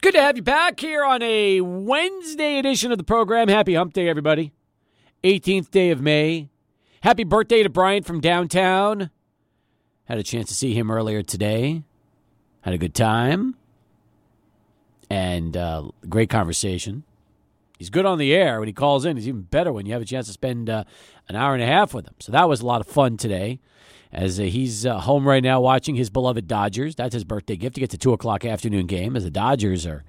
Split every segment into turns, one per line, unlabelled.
Good to have you back here on a Wednesday edition of the program. Happy Hump Day, everybody. 18th day of May. Happy birthday to Brian from downtown. Had a chance to see him earlier today. Had a good time. And uh, great conversation. He's good on the air when he calls in. He's even better when you have a chance to spend uh, an hour and a half with him. So that was a lot of fun today as uh, he's uh, home right now watching his beloved Dodgers. That's his birthday gift to get to two o'clock afternoon game as the Dodgers are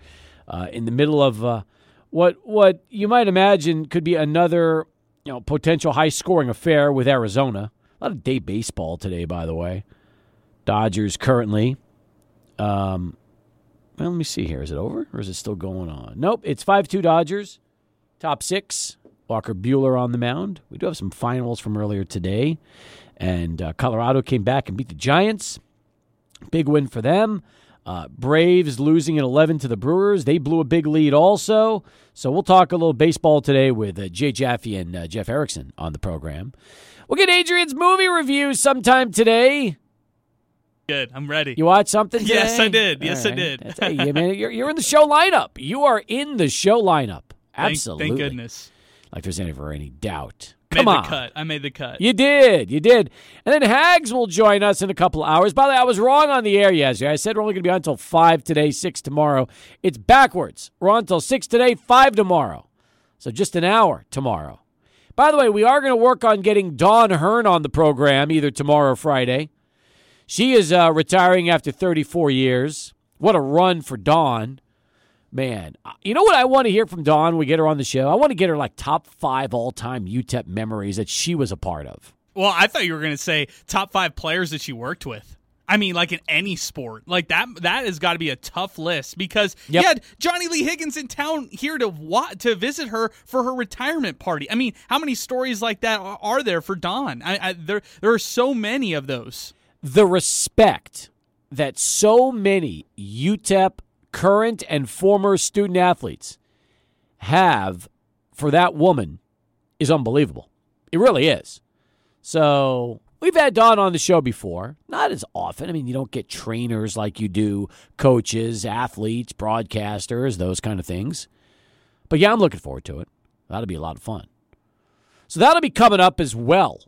uh, in the middle of what what you might imagine could be another you know potential high scoring affair with Arizona. A lot of day baseball today, by the way. Dodgers currently. Um, well, let me see here. Is it over or is it still going on? Nope, it's five two Dodgers. Top six. Walker Buehler on the mound. We do have some finals from earlier today. And uh, Colorado came back and beat the Giants. Big win for them. Uh, Braves losing at 11 to the Brewers. They blew a big lead also. So we'll talk a little baseball today with uh, Jay Jaffe and uh, Jeff Erickson on the program. We'll get Adrian's movie review sometime today.
Good. I'm ready.
You watch something today?
Yes, I did. Yes,
All
I did.
That's- hey, yeah, man, you're, you're in the show lineup. You are in the show lineup. Absolutely.
Thank, goodness.
Like there's ever any doubt.
Made
Come
the
on.
cut. I made the cut.
You did. You did. And then Hags will join us in a couple hours. By the way, I was wrong on the air yesterday. I said we're only going to be on until 5 today, 6 tomorrow. It's backwards. We're on until 6 today, 5 tomorrow. So just an hour tomorrow. By the way, we are going to work on getting Dawn Hearn on the program either tomorrow or Friday. She is uh, retiring after 34 years. What a run for Dawn. Man, uh, you know what I want to hear from Dawn when we get her on the show? I want to get her like top five all time UTEP memories that she was a part of.
Well, I thought you were going to say top five players that she worked with. I mean, like in any sport, like that. That has got to be a tough list because
Yep.
you had Johnny Lee Higgins in town here to wa- to visit her for her retirement party. I mean, how many stories like that are, are there for Dawn? I, I, there, there are so many of those.
the respect that so many UTEP current and former student athletes have for that woman is unbelievable. It really is. So we've had Dawn on the show before, not as often. I mean, you don't get trainers like you do coaches, athletes, broadcasters, those kind of things. But yeah, I'm looking forward to it. That'll be a lot of fun. So that'll be coming up as well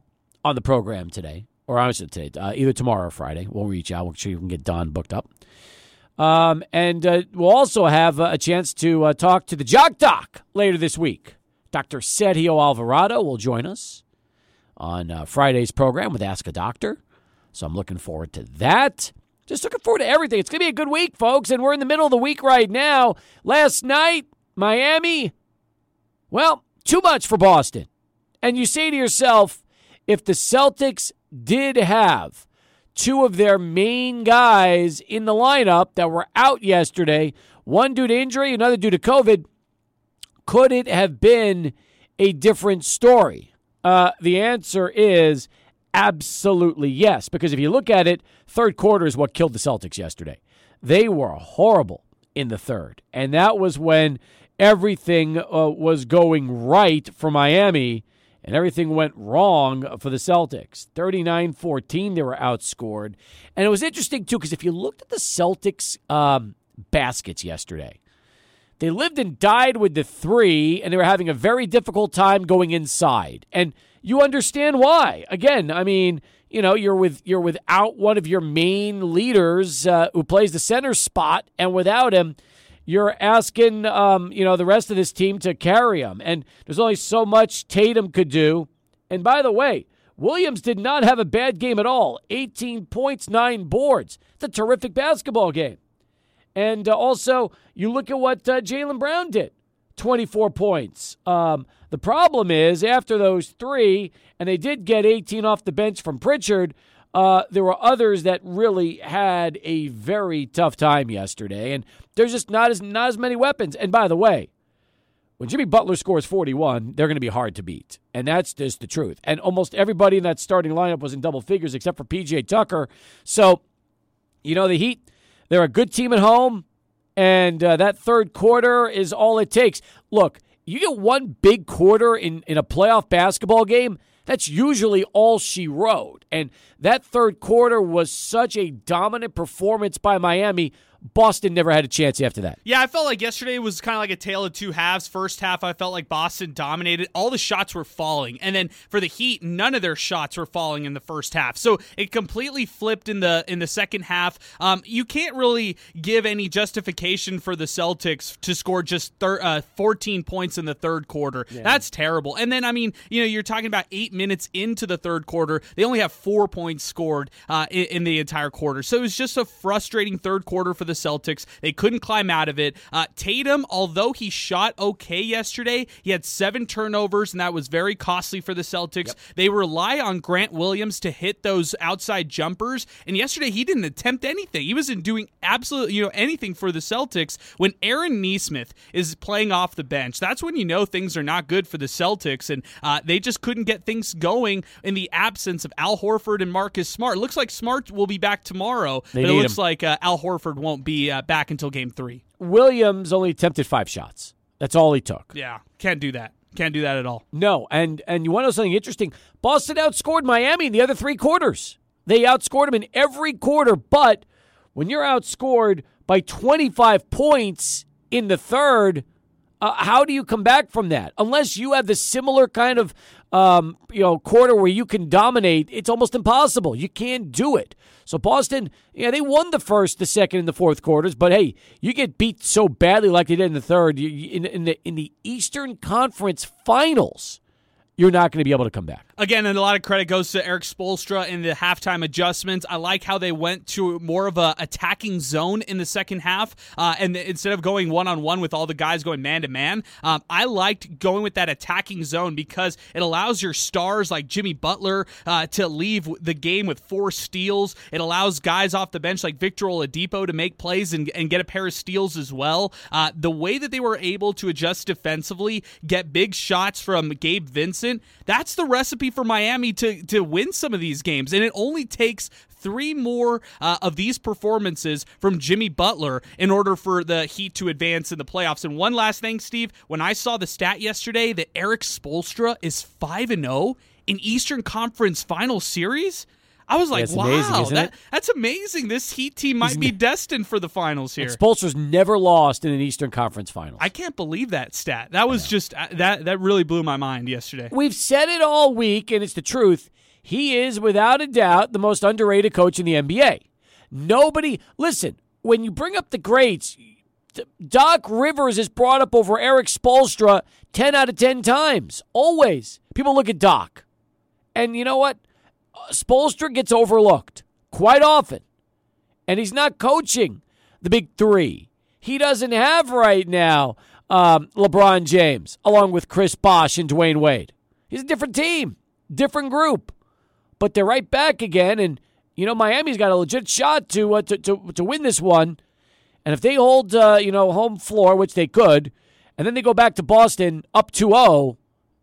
on the program today, or should say uh, either tomorrow or Friday. We'll reach out. We'll make sure you can get Dawn booked up. Um, and uh, we'll also have uh, a chance to uh, talk to the Jock Doc later this week. Dr. Sergio Alvarado will join us on uh, Friday's program with Ask a Doctor. So I'm looking forward to that. Just looking forward to everything. It's going to be a good week, folks, and we're in the middle of the week right now. Last night, Miami, well, too much for Boston. And you say to yourself, if the Celtics did have two of their main guys in the lineup that were out yesterday, one due to injury, another due to COVID, could it have been a different story? Uh, the answer is absolutely yes, because if you look at it, third quarter is what killed the Celtics yesterday. They were horrible in the third, and that was when everything uh, was going right for Miami and everything went wrong for the Celtics. 39 14, they were outscored. And it was interesting, too, because if you looked at the Celtics um, baskets yesterday, they lived and died with the three, and they were having a very difficult time going inside. And you understand why. Again, I mean, you know, you're with you're without one of your main leaders uh, who plays the center spot, and without him, you're asking, um, you know, the rest of this team to carry him. And there's only so much Tatum could do. And by the way, Williams did not have a bad game at all. 18 points, nine boards. It's a terrific basketball game. And uh, also, you look at what uh, Jaylen Brown did 24 points. Um, the problem is, after those three, and they did get 18 off the bench from Pritchard, uh, there were others that really had a very tough time yesterday, and there's just not as not as many weapons. And by the way, when Jimmy Butler scores 41, they're going to be hard to beat, and that's just the truth. And almost everybody in that starting lineup was in double figures except for PJ Tucker. So, you know, the Heat, they're a good team at home, and uh, that third quarter is all it takes. Look, you get one big quarter in in a playoff basketball game. That's usually all she wrote. And that third quarter was such a dominant performance by Miami. Boston never had a chance after that.
Yeah, I felt like yesterday was kind of like a tale of two halves. First half, I felt like Boston dominated. All the shots were falling. And then for the Heat, none of their shots were falling in the first half. So it completely flipped in the in the second half. Um, you can't really give any justification for the Celtics to score just thir- uh, 14 points in the third quarter. Yeah. That's terrible. And then, I mean, you know, you're talking about eight minutes into the third quarter. They only have four points scored uh, in, in the entire quarter. So it was just a frustrating third quarter for the Celtics. They couldn't climb out of it. Uh, Tatum, although he shot okay yesterday, he had seven turnovers, and that was very costly for the Celtics. Yep. They rely on Grant Williams to hit those outside jumpers, and yesterday he didn't attempt anything. He wasn't doing absolutely you know anything for the Celtics. When Aaron Nesmith is playing off the bench, that's when you know things are not good for the Celtics, and uh, they just couldn't get things going in the absence of Al Horford and Marcus Smart. It looks like Smart will be back tomorrow,
they
but it looks
him.
like uh, Al Horford won't be uh, back until Game Three.
Williams only attempted five shots. That's all he took.
Yeah, can't do that. Can't do that at all.
No, and and you want to know something interesting? Boston outscored Miami in the other three quarters. They outscored them in every quarter, but when you're outscored by 25 points in the third, uh, how do you come back from that? Unless you have the similar kind of um, you know quarter where you can dominate, it's almost impossible. You can't do it. So Boston, yeah, they won the first, the second, and the fourth quarters, but hey, you get beat so badly like they did in the third in, in the in the Eastern Conference Finals you're not going to be able to come back.
Again, and a lot of credit goes to Erik Spoelstra in the halftime adjustments. I like how they went to more of a attacking zone in the second half, uh, and instead of going one on one with all the guys going man to man, I liked going with that attacking zone because it allows your stars like Jimmy Butler uh, to leave the game with four steals. It allows guys off the bench like Victor Oladipo to make plays and, and get a pair of steals as well. Uh, the way that they were able to adjust defensively, get big shots from Gabe Vincent that's the recipe for Miami to to win some of these games, and it only takes three more uh, of these performances from Jimmy Butler in order for the Heat to advance in the playoffs. And one last thing, Steve, when I saw the stat yesterday that Erik Spoelstra is five and zero oh in Eastern Conference Final Series. I was like, wow,
amazing,
that, that's amazing. This Heat team might He's be destined for the finals here.
Spoelstra's never lost in an Eastern Conference Finals.
I can't believe that stat. That was just uh, that that really blew my mind yesterday.
We've said it all week, and it's the truth. He is without a doubt the most underrated coach in the NBA. Nobody, listen, when you bring up the greats, Doc Rivers is brought up over Erik Spoelstra 10 out of 10 times. Always. People look at Doc. And you know what? Spoelstra gets overlooked quite often, and he's not coaching the big three. He doesn't have right now um, LeBron James along with Chris Bosh and Dwyane Wade. He's a different team, different group, but they're right back again. And you know Miami's got a legit shot to uh, to, to, to win this one. And if they hold uh, you know home floor, which they could, and then they go back to Boston up 2-0,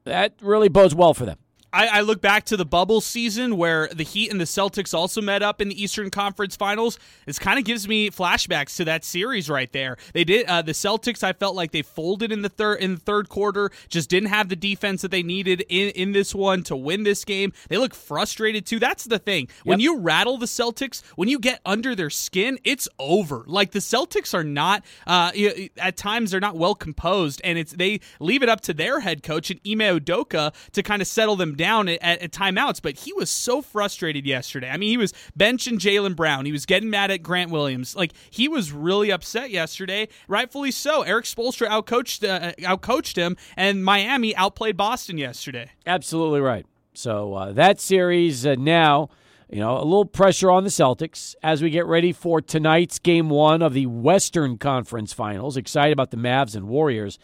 that really bodes well for them.
I, I, look back to the bubble season where the Heat and the Celtics also met up in the Eastern Conference Finals. This kind of gives me flashbacks to that series right there. They did uh, the Celtics. I felt like they folded in the third in the third quarter. Just didn't have the defense that they needed in in this one to win this game. They look frustrated too. That's the thing. Yep. When you rattle the Celtics, when you get under their skin, it's over. Like the Celtics are not uh, at times they're not well composed, and it's they leave it up to their head coach and Ime Udoka to kind of settle them down at, at, timeouts, but he was so frustrated yesterday. I mean, he was benching Jaylen Brown. He was getting mad at Grant Williams. Like he was really upset yesterday, rightfully so. Erik Spoelstra outcoached uh, outcoached him, and Miami outplayed Boston yesterday.
Absolutely right. So uh, that series uh, now. You know, a little pressure on the Celtics as we get ready for tonight's game one of the Western Conference Finals. Excited about the Mavs and Warriors.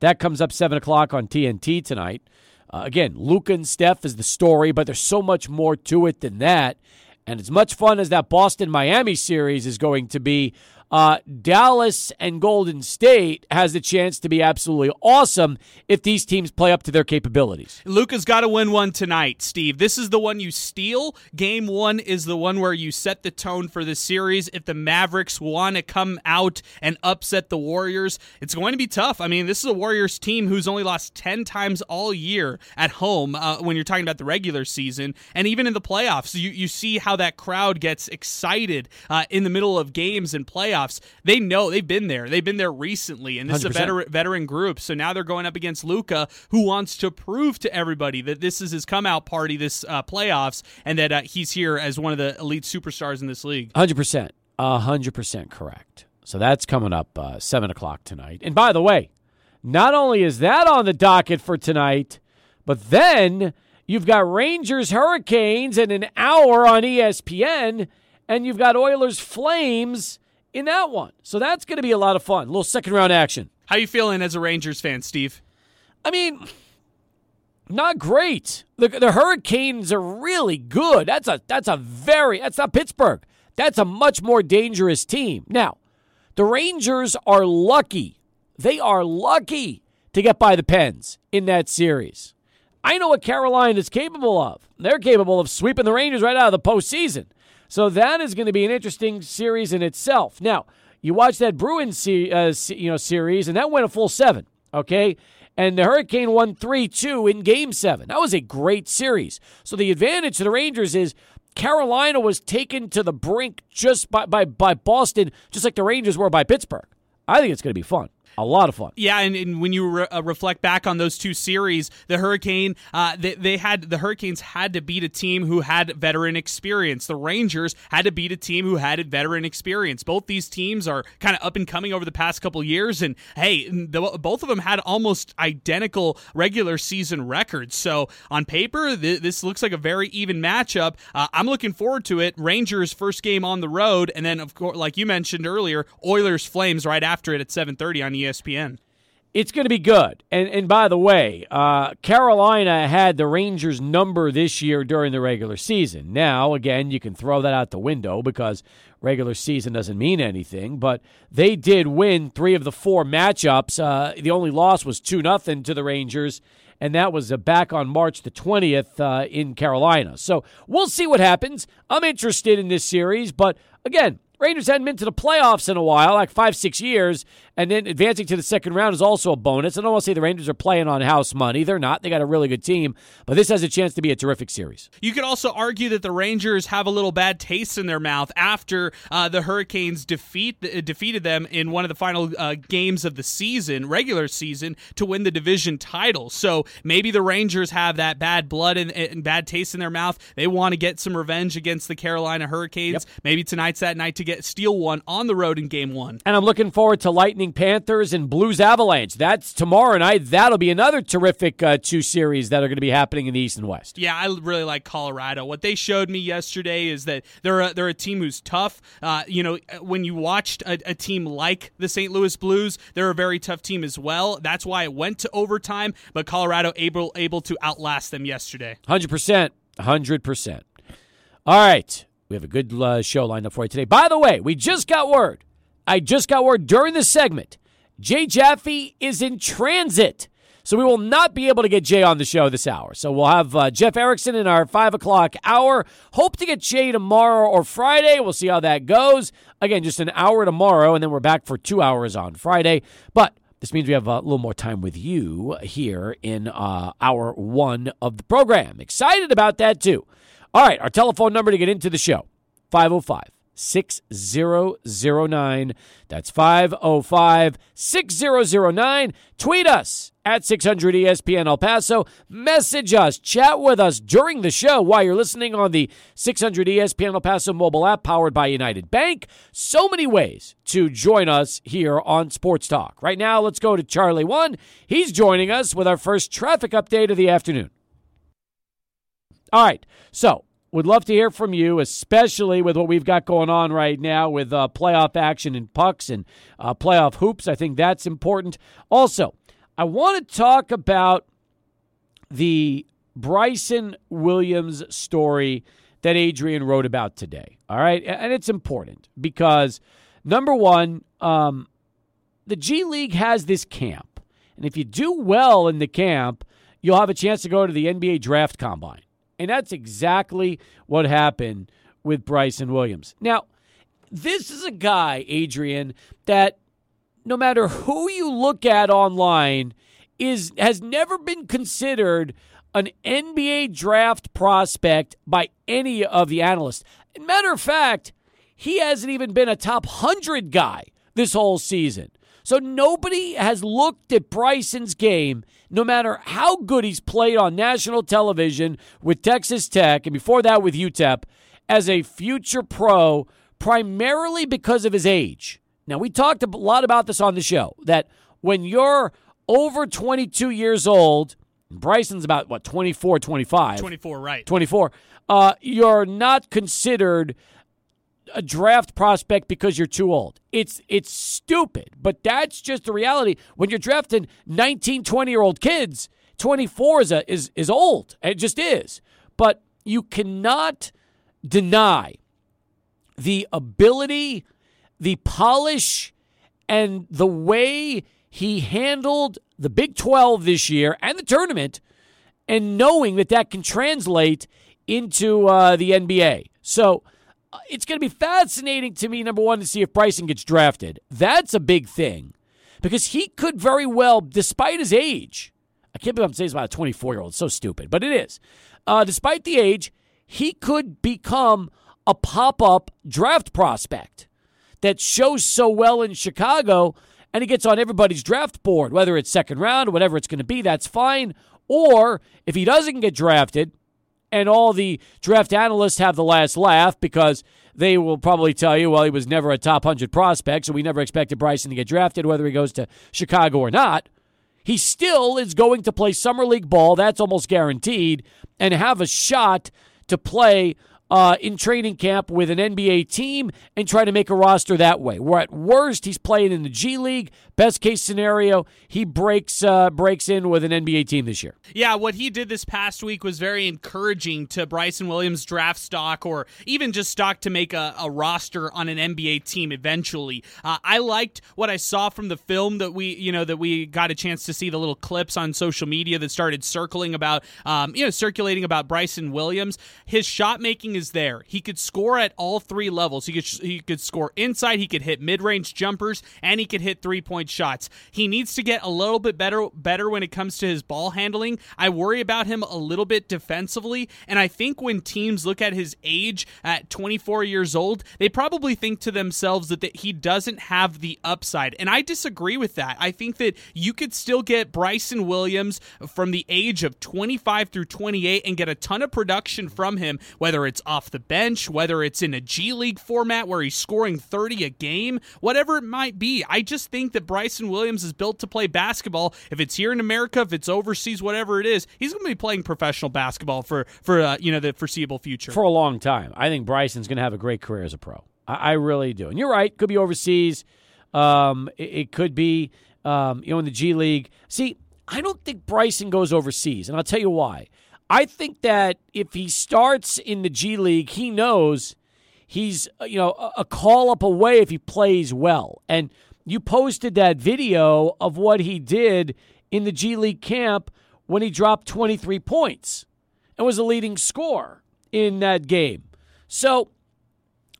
That comes up 7 o'clock on TNT tonight. Uh, again, Luka and Steph is the story, but there's so much more to it than that. And as much fun as that Boston Miami series is going to be, uh, Dallas and Golden State has the chance to be absolutely awesome if these teams play up to their capabilities.
Luka's got to win one tonight, Steve. This is the one you steal. Game one is the one where you set the tone for the series. If the Mavericks want to come out and upset the Warriors, it's going to be tough. I mean, this is a Warriors team who's only lost 10 times all year at home uh, when you're talking about the regular season and even in the playoffs. You, you see how that crowd gets excited uh, in the middle of games and playoffs playoffs, they know they've been there. They've been there recently, and this 100%. is a veteran, veteran group. So now they're going up against Luka, who wants to prove to everybody that this is his come out party this uh, playoffs, and that uh, he's here as one of the elite superstars in this league.
Hundred percent, hundred percent correct. So that's coming up uh, seven o'clock tonight. And by the way, not only is that on the docket for tonight, but then you've got Rangers Hurricanes in an hour on ESPN, and you've got Oilers Flames in that one. So that's going to be a lot of fun. A little second round action.
How you feeling as a Rangers fan, Steve?
I mean, not great. The, the Hurricanes are really good. That's a that's a very that's not Pittsburgh. That's a much more dangerous team. Now, the Rangers are lucky. They are lucky to get by the Pens in that series. I know what Carolina is capable of. They're capable of sweeping the Rangers right out of the postseason. So that is going to be an interesting series in itself. Now, you watch that Bruins uh, you know series, and that went a full seven. Okay, and the Hurricane won three two in Game Seven. That was a great series. So the advantage to the Rangers is Carolina was taken to the brink just by by, by Boston, just like the Rangers were by Pittsburgh. I think it's going to be fun a lot of fun.
Yeah, and, and when you re- uh, reflect back on those two series, the Hurricane, uh, they, they had the Hurricanes had to beat a team who had veteran experience. The Rangers had to beat a team who had veteran experience. Both these teams are kind of up and coming over the past couple years, and hey, the, both of them had almost identical regular season records. So on paper, th- this looks like a very even matchup. Uh, I'm looking forward to it. Rangers first game on the road, and then of course, like you mentioned earlier, Oilers Flames right after it at 7:30 on ESPN.
It's going to be good. And and by the way, uh, Carolina had the Rangers number this year during the regular season. Now, again, you can throw that out the window because regular season doesn't mean anything. But they did win three of the four matchups. Uh, the only loss was two nothing to the Rangers, and that was uh, back on March the twentieth uh, in Carolina. So we'll see what happens. I'm interested in this series, but again, Rangers hadn't been to the playoffs in a while, like five, six years, and then advancing to the second round is also a bonus. I don't want to say the Rangers are playing on house money. They're not. They got a really good team, but this has a chance to be a terrific series.
You could also argue that the Rangers have a little bad taste in their mouth after uh, the Hurricanes defeat uh, defeated them in one of the final uh, games of the season, regular season, to win the division title. So maybe the Rangers have that bad blood and, and bad taste in their mouth. They want to get some revenge against the Carolina Hurricanes. Yep. Maybe tonight's that night to get steal one on the road in Game One.
And I'm looking forward to Lightning Panthers and Blues Avalanche. That's tomorrow night. That'll be another terrific uh, two series that are going to be happening in the East and West.
Yeah, I really like Colorado. What they showed me yesterday is that they're a, they're a team who's tough. Uh, you know, when you watched a, a team like the St. Louis Blues, they're a very tough team as well. That's why it went to overtime, but Colorado able able to outlast them yesterday.
Hundred percent, hundred percent. All right. We have a good uh, show lined up for you today. By the way, we just got word I just got word during the segment Jay Jaffe is in transit. So we will not be able to get Jay on the show this hour. So we'll have uh, Jeff Erickson in our 5 o'clock hour. Hope to get Jay tomorrow or Friday. We'll see how that goes. Again, just an hour tomorrow, and then we're back for two hours on Friday. But this means we have a little more time with you here in uh, hour one of the program. Excited about that, too. All right, our telephone number to get into the show 505 6009. That's 505 6009. Tweet us at 600 ESPN El Paso. Message us, chat with us during the show while you're listening on the 600 ESPN El Paso mobile app powered by United Bank. So many ways to join us here on Sports Talk. Right now, let's go to Charlie One. He's joining us with our first traffic update of the afternoon. All right, so would love to hear from you, especially with what we've got going on right now with uh, playoff action and pucks and uh, playoff hoops. I think that's important. Also, I want to talk about the Bryson Williams story that Adrian wrote about today. All right. And it's important because, number one, um, the G League has this camp. And if you do well in the camp, you'll have a chance to go to the NBA draft combine. And that's exactly what happened with Bryson Williams. Now, this is a guy, Adrian, that no matter who you look at online, is has never been considered an NBA draft prospect by any of the analysts. matter of fact, he hasn't even been a top 100 guy this whole season. So nobody has looked at Bryson's game, no matter how good he's played on national television with Texas Tech and before that with UTEP, as a future pro, primarily because of his age. Now, we talked a lot about this on the show that when you're over 22 years old, Bryson's about, what, 24, 25?
24, right.
24. Uh, you're not considered a draft prospect because you're too old. It's it's stupid, but that's just the reality. When you're drafting 19, 20 year old kids, 24 is a, is is old. It just is. But you cannot deny the ability, the polish, and the way he handled the Big 12 this year and the tournament, and knowing that that can translate into uh, the NBA. So it's going to be fascinating to me, number one, to see if Bryson gets drafted. That's a big thing because he could very well, despite his age, I can't believe I'm saying it's about a 24 year old. so stupid, but it is. Uh, despite the age, he could become a pop up draft prospect that shows so well in Chicago and he gets on everybody's draft board, whether it's second round, or whatever it's going to be, that's fine. Or if he doesn't get drafted and all the draft analysts have the last laugh because they will probably tell you, well, he was never a top 100 prospect, so we never expected Bryson to get drafted, whether he goes to Chicago or not. He still is going to play Summer League ball, that's almost guaranteed, and have a shot to play uh, in training camp with an NBA team and try to make a roster that way. Where at worst he's playing in the G League. Best case scenario, he breaks uh, breaks in with an NBA team this year.
Yeah, what he did this past week was very encouraging to Bryson Williams' draft stock, or even just stock to make a, a roster on an NBA team eventually. Uh, I liked what I saw from the film that we, you know, that we got a chance to see the little clips on social media that started circling about, um, you know, circulating about Bryson Williams. His shot making is there. He could score at all three levels. He could he could score inside. He could hit mid range jumpers, and he could hit three point shots. He needs to get a little bit better better when it comes to his ball handling. I worry about him a little bit defensively, and I think when teams look at his age at 24 years old, they probably think to themselves that, that he doesn't have the upside, and I disagree with that. I think that you could still get Bryson Williams from the age of 25 through 28 and get a ton of production from him, whether it's off the bench, whether it's in a G League format where he's scoring 30 a game, whatever it might be. I just think that Bryson Williams is built to play basketball. If it's here in America, if it's overseas, whatever it is, he's going to be playing professional basketball for for uh, you know the foreseeable future
for a long time. I think Bryson's going to have a great career as a pro. I, I really do. And you're right, could be overseas. Um, it, it, could be um, you know in the G League. See, I don't think Bryson goes overseas, and I'll tell you why. I think that if he starts in the G League, he knows he's uh, you know a call up away if he plays well. And you posted that video of what he did in the G League camp when he dropped 23 points and was a leading scorer in that game. So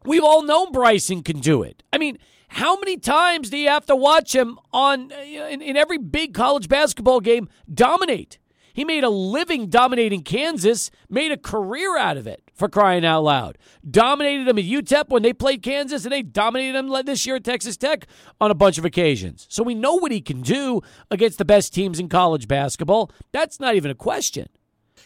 we've all known Bryson can do it. I mean, how many times do you have to watch him on in, in every big college basketball game dominate? He made a living dominating Kansas, made a career out of it for crying out loud. Dominated them at UTEP when they played Kansas, and they dominated them this year at Texas Tech on a bunch of occasions. So we know what he can do against the best teams in college basketball. That's not even a question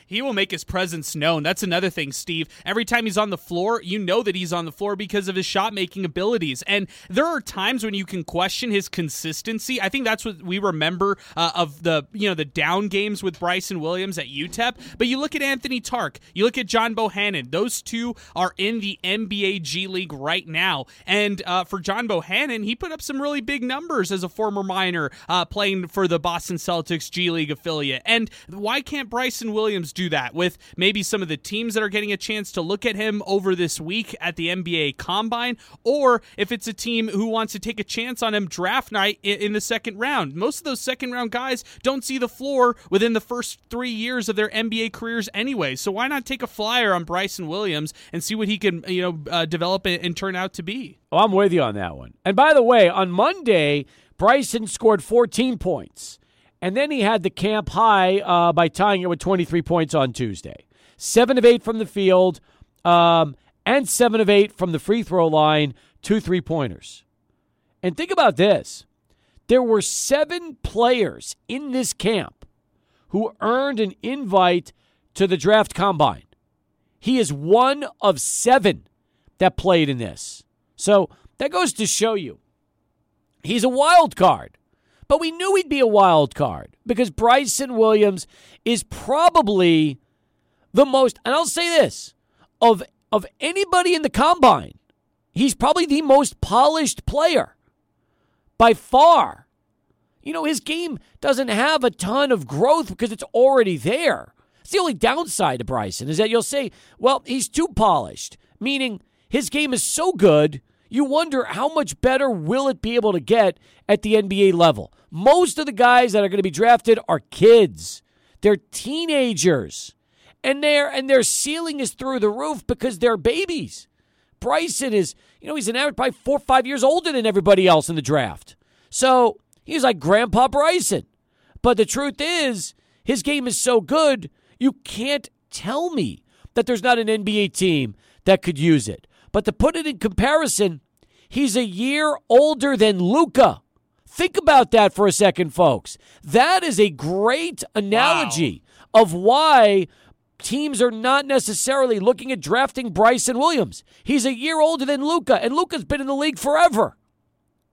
he will make his presence known. That's another thing, Steve. Every time he's on the floor, you know that he's on the floor because of his shot making abilities. And there are times when you can question his consistency. I think that's what we remember uh, of the you know the down games with Bryson Williams at UTEP. But you look at Anthony Tarke, you look at John Bohannon. Those two are in the NBA G League right now. And uh, for John Bohannon, he put up some really big numbers as a former minor uh, playing for the Boston Celtics G League affiliate. And why can't Bryson Williams do that with maybe some of the teams that are getting a chance to look at him over this week at the NBA Combine, or if it's a team who wants to take a chance on him draft night in the second round. Most of those second round guys don't see the floor within the first three years of their NBA careers anyway. So why not take a flyer on Bryson Williams and see what he can you know uh, develop and turn out to be?
Oh, I'm with you on that one. And by the way, on Monday, Bryson scored 14 points. And then he had the camp high uh, by tying it with 23 points on Tuesday. Seven of eight from the field. Um, and 7 of 8 from the free throw line, two three pointers. And think about this there were seven players in this camp who earned an invite to the draft combine. He is one of seven that played in this. So that goes to show you he's a wild card. But we knew he'd be a wild card because Bryson Williams is probably the most, and I'll say this, of of anybody in the combine, he's probably the most polished player by far. You know, his game doesn't have a ton of growth because it's already there. It's the only downside to Bryson is that you'll say, well, he's too polished, meaning his game is so good, you wonder how much better will it be able to get at the NBA level. Most of the guys that are going to be drafted are kids. They're teenagers and their and their ceiling is through the roof because they're babies. Bryson is, you know, he's an average probably four or five years older than everybody else in the draft. So he's like Grandpa Bryson. But the truth is, his game is so good, you can't tell me that there's not an NBA team that could use it. But to put it in comparison, he's a year older than Luka. Think about that for a second, folks. That is a great analogy wow. of why teams are not necessarily looking at drafting Bryson Williams. He's a year older than Luka, and Luka's been in the league forever.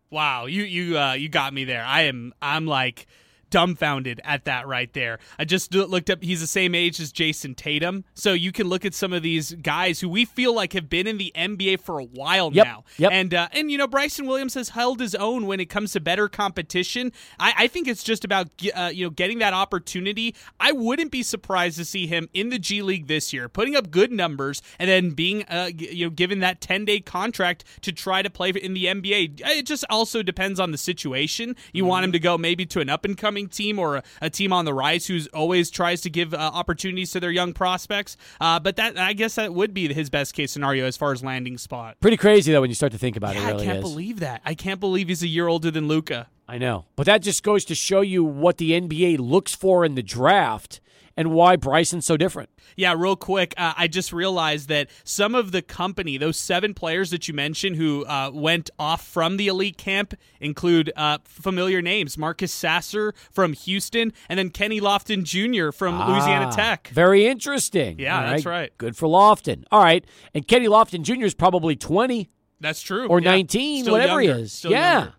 Wow, you you uh, you got me there. I am I'm like dumbfounded at that right there. I just looked up, he's the same age as Jayson Tatum. So you can look at some of these guys who we feel like have been in the NBA for a while
yep,
now.
Yep.
And, uh, and, you know, Bryson Williams has held his own when it comes to better competition. I, I think it's just about, uh, you know, getting that opportunity. I wouldn't be surprised to see him in the G League this year, putting up good numbers and then being, uh, you know, given that 10 day contract to try to play in the NBA. It just also depends on the situation. You mm-hmm. want him to go maybe to an up and coming team or a, a, team on the rise who's always tries to give uh, opportunities to their young prospects. Uh, but that I guess that would be his best case scenario as far as landing spot.
Pretty crazy though when you start to think about
yeah,
it. Really
I can't
is.
believe that. I can't believe he's a year older than Luka.
I know, but that just goes to show you what the NBA looks for in the draft and why Bryson's so different.
Yeah, real quick, uh, I just realized that some of the company, those seven players that you mentioned who uh, went off from the elite camp, include uh, familiar names: Marcus Sasser from Houston, and then Kenny Lofton Jr. from ah, Louisiana Tech.
Very interesting.
Yeah, that's right.
Good for Lofton. All right, and Kenny Lofton Jr. is probably twenty.
That's true.
Or
yeah.
nineteen,
Still
whatever
younger.
he is.
Still
yeah,
younger.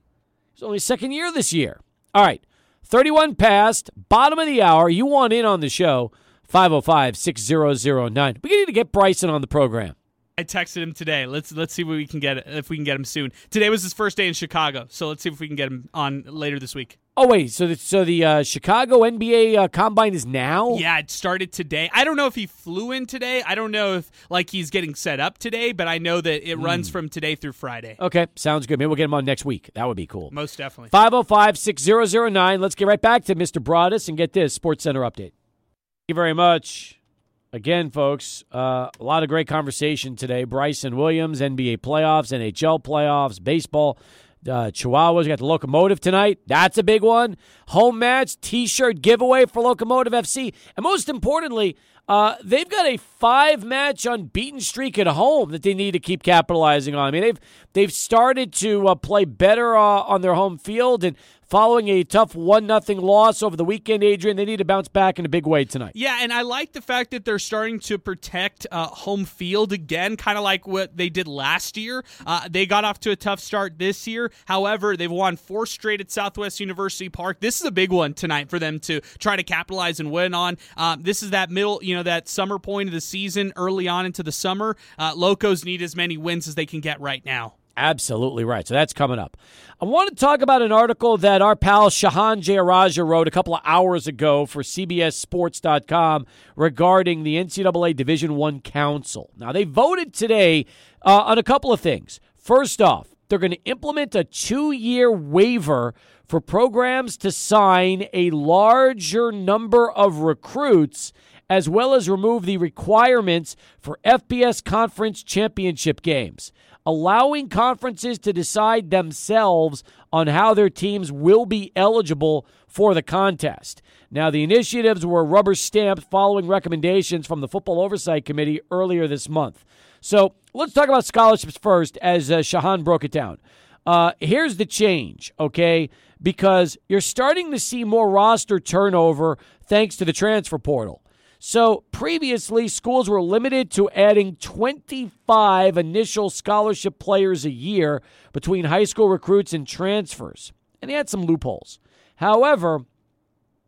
he's only second year this year. All right. 31 past, bottom of the hour. You want in on the show. 505 6009. We need to get Bryson on the program.
I texted him today. Let's let's see what we can get if we can get him soon. Today was his first day in Chicago, so let's see if we can get him on later this week.
Oh wait, so the, so the uh, Chicago NBA uh, Combine is now?
Yeah, it started today. I don't know if he flew in today. I don't know if like he's getting set up today, but I know that it mm. runs from today through Friday.
Okay, sounds good. Maybe we'll get him on next week. That would be cool.
Most definitely.
505-6009. Let's get right back to Mr. Broadus and get this Sports Center update. Thank you very much. Again, folks, uh, a lot of great conversation today. Bryson Williams, NBA playoffs, NHL playoffs, baseball. Uh, Chihuahuas got the locomotive tonight. That's a big one. Home match, t shirt giveaway for Locomotive FC. And most importantly, uh, they've got a five match unbeaten streak at home that they need to keep capitalizing on. I mean, they've they've started to uh, play better uh, on their home field, and following a tough one nothing loss over the weekend, Adrian, they need to bounce back in a big way tonight.
Yeah, and I like the fact that they're starting to protect uh, home field again, kind of like what they did last year. Uh, they got off to a tough start this year. However, they've won four straight at Southwest University Park. This is a big one tonight for them to try to capitalize and win on. Um, this is that middle, you know, that summer point of the season, early on into the summer. Uh, Locos need as many wins as they can get right now.
Absolutely right. So that's coming up. I want to talk about an article that our pal Shehan Jeyarajah wrote a couple of hours ago for CBSSports.com regarding the NCAA Division One Council. Now they voted today uh, on a couple of things. First off, they're going to implement a two-year waiver for programs to sign a larger number of recruits as well as remove the requirements for FBS conference championship games allowing conferences to decide themselves on how their teams will be eligible for the contest. Now, the initiatives were rubber stamped following recommendations from the Football Oversight Committee earlier this month. So let's talk about scholarships first, as uh, Shehan broke it down. Uh, here's the change, okay? Because you're starting to see more roster turnover thanks to the transfer portal. So previously, schools were limited to adding 25 initial scholarship players a year between high school recruits and transfers, and they had some loopholes. However,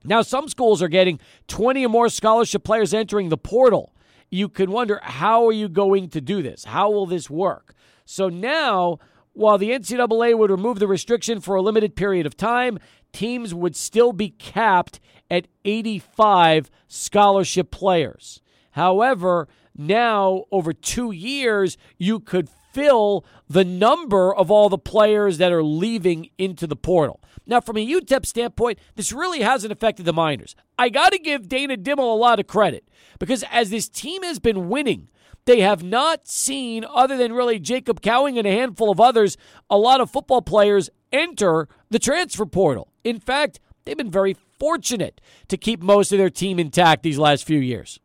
now some schools are getting 20 or more scholarship players entering the portal. You can wonder how are you going to do this? How will this work? So now, while the NCAA would remove the restriction for a limited period of time, teams would still be capped at 85 scholarship players. However, now over two years, you could fill the number of all the players that are leaving into the portal. Now, from a UTEP standpoint, this really hasn't affected the Miners. I got to give Dana Dimel a lot of credit because as this team has been winning, they have not seen, other than really Jacob Cowing and a handful of others, a lot of football players enter the transfer portal. In fact, they've been very fortunate to keep most of their team intact these last few years.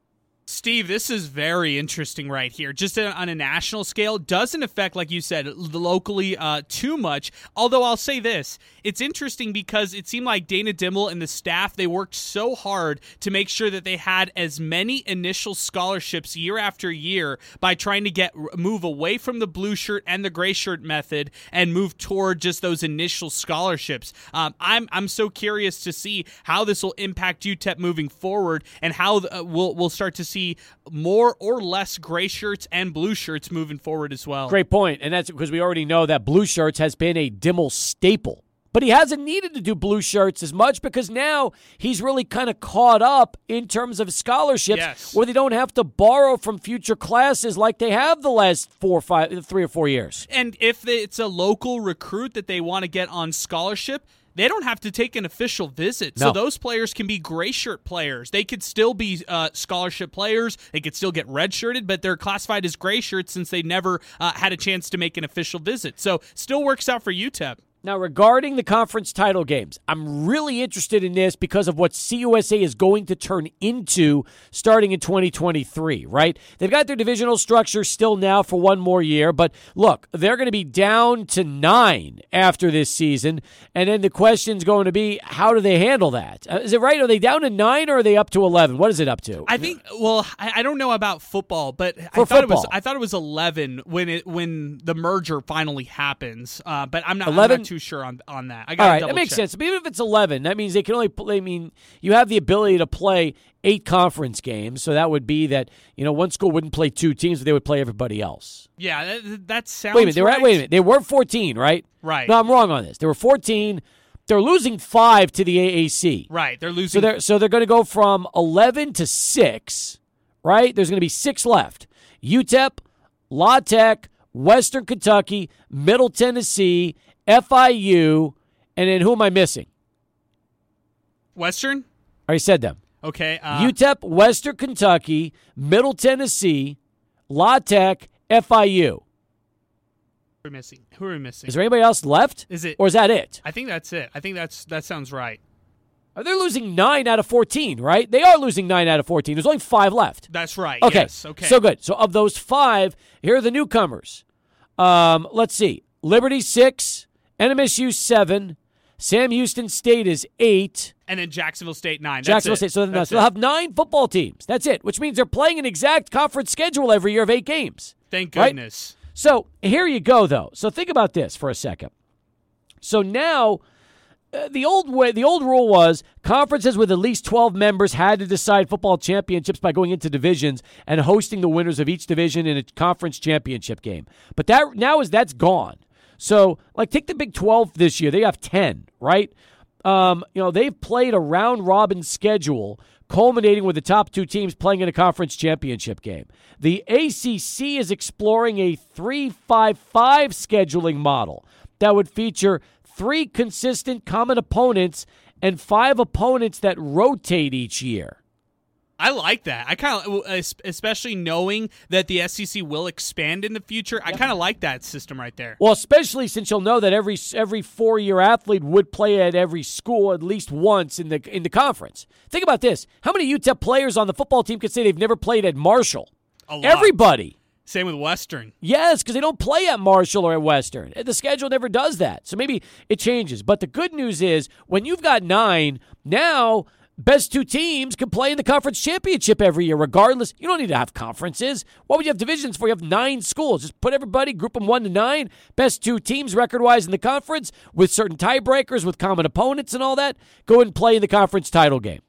Steve, this is very interesting right here. Just on a national scale, doesn't affect, like you said, locally uh, too much. Although I'll say this, it's interesting because it seemed like Dana Dimel and the staff they worked so hard to make sure that they had as many initial scholarships year after year by trying to get move away from the blue shirt and the gray shirt method and move toward just those initial scholarships. Um, I'm I'm so curious to see how this will impact UTEP moving forward and how uh, we'll we'll start to see see more or less gray shirts and blue shirts moving forward as well.
Great point, and that's because we already know that blue shirts has been a Dimel staple. But he hasn't needed to do blue shirts as much because now he's really kind of caught up in terms of scholarships
yes.
where they don't have to borrow from future classes like they have the last four, five, three or four years.
And if it's a local recruit that they want to get on scholarship, they don't have to take an official visit.
No.
So those players can be gray shirt players. They could still be uh, scholarship players. They could still get red shirted, but they're classified as gray shirts since they never uh, had a chance to make an official visit. So still works out for UTEP.
Now, regarding the conference title games, I'm really interested in this because of what CUSA is going to turn into starting in 2023, right? They've got their divisional structure still now for one more year, but look, they're going to be down to nine after this season. And then the question's going to be how do they handle that? Uh, it right? Are they down to nine or are they up to 11? What is it up to?
I think, well, I, I don't know about football, but
for
I thought
football.
it was I thought it was 11 when it when the merger finally happens. Uh, but I'm not,
11?
Too sure on on that. I
All
got
right, that makes
check.
sense. But even if it's 11, that means they can only play. I mean, you have the ability to play eight conference games. So that would be that, you know, one school wouldn't play two teams, but they would play everybody else.
Yeah, that, that sounds
Wait a minute. They were,
right.
wait a minute. They were 14, right?
Right.
No, I'm wrong on this. They were 14. They're losing five to the AAC.
Right. They're losing.
So they're, so they're going to go from 11 to 6, right? There's going to be six left. UTEP, La Tech, Western Kentucky, Middle Tennessee, FIU, and then who am I missing?
Western?
I already said them.
Okay. Uh,
UTEP, Western Kentucky, Middle Tennessee, La Tech, FIU.
who are we missing? Who are we missing?
Is there anybody else left?
Is it-
Or is that it?
I think that's it. I think that's that sounds right.
Are they losing 9 out of 14, right? They are losing 9 out of 14. There's only 5 left.
That's right.
Okay.
Yes. Okay.
So good. So of those 5, here are the newcomers. Um, let's see. Liberty 6, NMSU 7, Sam Houston State is 8.
And then Jacksonville State nine. That's
Jacksonville
it.
State. So, then they'll
it.
have nine football teams. That's it, which means they're playing an exact conference schedule every year of eight games.
Thank
right?
goodness.
So here you go, though. So think about this for a second. So now, uh, the old way, the old rule was conferences with at least twelve members had to decide football championships by going into divisions and hosting the winners of each division in a conference championship game. But that now is that's gone. So like take the Big Twelve this year; they have ten, right? Um, you know they've played a round robin schedule culminating with the top two teams playing in a conference championship game. The ACC is exploring a 3 5 5 scheduling model that would feature three consistent common opponents and five opponents that rotate each year.
I like that. I kind of, especially knowing that the SEC will expand in the future. I kind of like that system right there.
Well, especially since you'll know that every every four year athlete would play at every school at least once in the in the conference. Think about this: how many UTEP players on the football team could say they've never played at Marshall?
A lot.
Everybody.
Same with Western.
Yes, because they don't play at Marshall or at Western. The schedule never does that. So maybe it changes. But the good news is when you've got nine, now best two teams can play in the conference championship every year, regardless. You don't need to have conferences. What would you have divisions for? You have nine schools. Just put everybody, group them one to nine. Best two teams record wise in the conference with certain tiebreakers, with common opponents and all that. Go and play in the conference title game.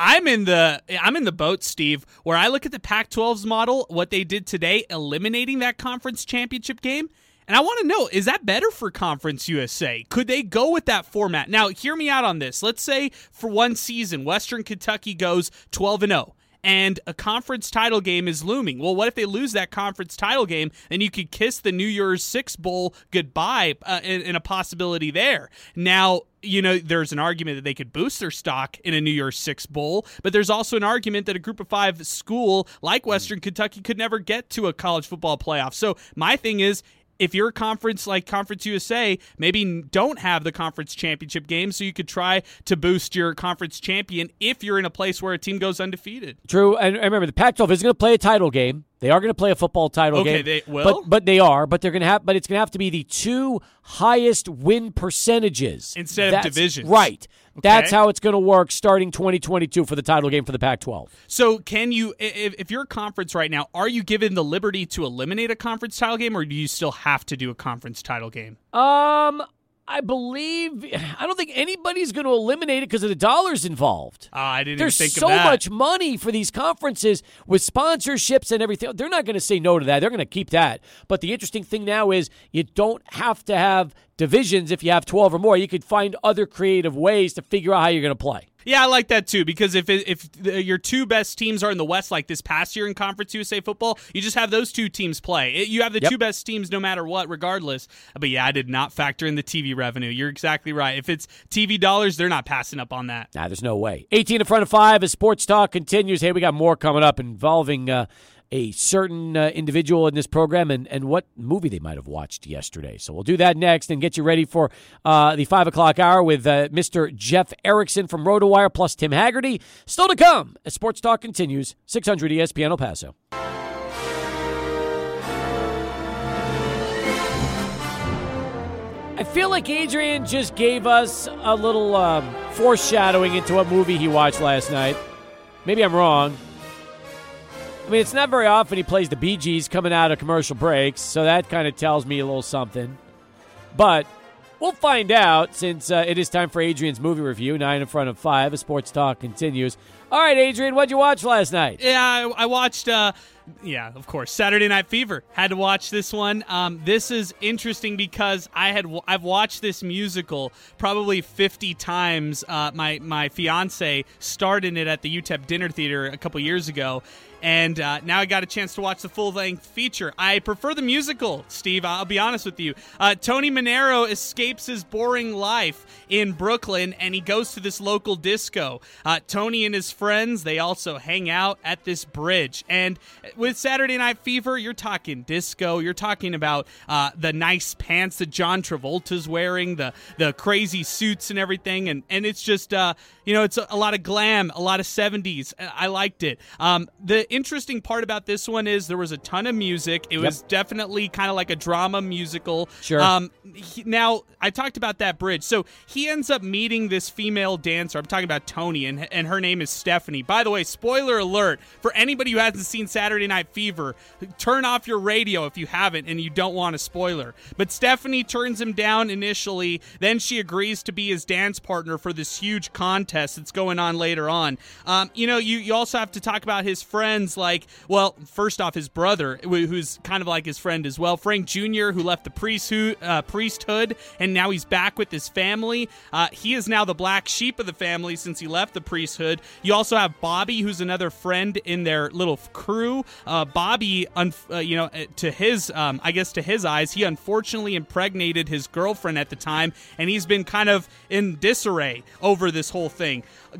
I'm in the I'm in the boat, Steve, where I look at the Pac-12's model, what they did today, eliminating that conference championship game. And I want to know, is that better for Conference USA? Could they go with that format? Now, hear me out on this. Let's say for one season, Western Kentucky goes 12 and 0 and a conference title game is looming. Well, what if they lose that conference title game? Then you could kiss the New Year's Six Bowl goodbye uh, in, in, a possibility there. Now, you know, there's an argument that they could boost their stock in a New Year's Six Bowl, but there's also an argument that a group of five school like Western Kentucky could never get to a college football playoff. So, my thing is, if you're a conference like Conference USA, maybe don't have the conference championship game so you could try to boost your conference champion if you're in a place where a team goes undefeated.
True. And remember, the Pac 12 is going to play a title game. They are going to play a football title
okay,
game.
they will.
But, but they are. But they're going to have. But it's going to have to be the two highest win percentages
instead
That's,
of divisions.
Right. That's how it's going to work starting 2022 for the title game for the Pac-12.
So, can you, if, if you're a conference right now, are you given the liberty to eliminate a conference title game, or do you still have to do a conference title game?
Um, I believe I don't think anybody's going to eliminate it because of the dollars involved.
Uh, I didn't.
There's
so
much money for these conferences with sponsorships and everything. They're not going to say no to that. They're going to keep that. But the interesting thing now is you don't have to have divisions if you have 12 or more. You could find other creative ways to figure out how you're going to play.
Yeah, I like that too because if it, if the, your two best teams are in the West, like this past year in Conference USA football, you just have those two teams play. You have the
yep.
two best teams no matter what, regardless. But yeah, I did not factor in the TV revenue. You're exactly right. If it's TV dollars, they're not passing up on that.
Nah, there's no way. 18 in front of five as Sports Talk continues. Hey, we got more coming up involving. Uh, a certain uh, individual in this program and, and what movie they might have watched yesterday. So we'll do that next and get you ready for uh, the 5 o'clock hour with uh, Mr. Jeff Erickson from RotoWire plus Tim Haggerty. Still to come as Sports Talk continues, 600 ESPN El Paso. I feel like Adrian just gave us a little um, foreshadowing into what movie he watched last night. Maybe I'm wrong. I mean, it's not very often he plays the Bee Gees coming out of commercial breaks, so that kind of tells me a little something. But we'll find out since uh, it is time for Adrian's movie review. Nine in front of five. A sports talk continues. All right, Adrian, what'd you watch last night?
Yeah, I, I watched. Uh, yeah, of course, Saturday Night Fever. Had to watch this one. Um, this is interesting because I had I've watched this musical probably fifty times. Uh, my my fiance starred in it at the UTEP Dinner Theater a couple years ago, and uh, now I got a chance to watch the full length feature. I prefer the musical, Steve. I'll be honest with you. Uh, Tony Manero escapes his boring life in Brooklyn and he goes to this local disco. Uh, Tony and his friends they also hang out at this bridge. And with Saturday Night Fever, you're talking disco. You're talking about uh, the nice pants that John Travolta's wearing, the the crazy suits and everything, and and it's just uh, you know it's a, a, lot of glam, a lot of 70s. I liked it. Um, the interesting part about this one is there was a ton of music. It yep. was definitely kind of like a drama musical.
Sure.
Um, he, now I talked about that bridge. So he ends up meeting this female dancer. I'm talking about Tony, and and her name is Stephanie. By the way, spoiler alert for anybody who hasn't seen Saturday Night Fever, turn off your radio if you haven't and you don't want a spoiler. But Stephanie turns him down initially. Then she agrees to be his dance partner for this huge contest that's going on later on. Um, you know, you you also have to talk about his friends like, well, first off, his brother, who's kind of like his friend as well, Frank Jr., who left the priesthood, uh, priesthood and now he's back with his family. Uh, he is now the black sheep of the family since he left the priesthood. You also have Bobby, who's another friend in their little crew. Uh, Bobby, uh, you know, uh, to his, um, I guess to his eyes, he unfortunately impregnated his girlfriend at the time, and he's been kind of in disarray over this whole thing.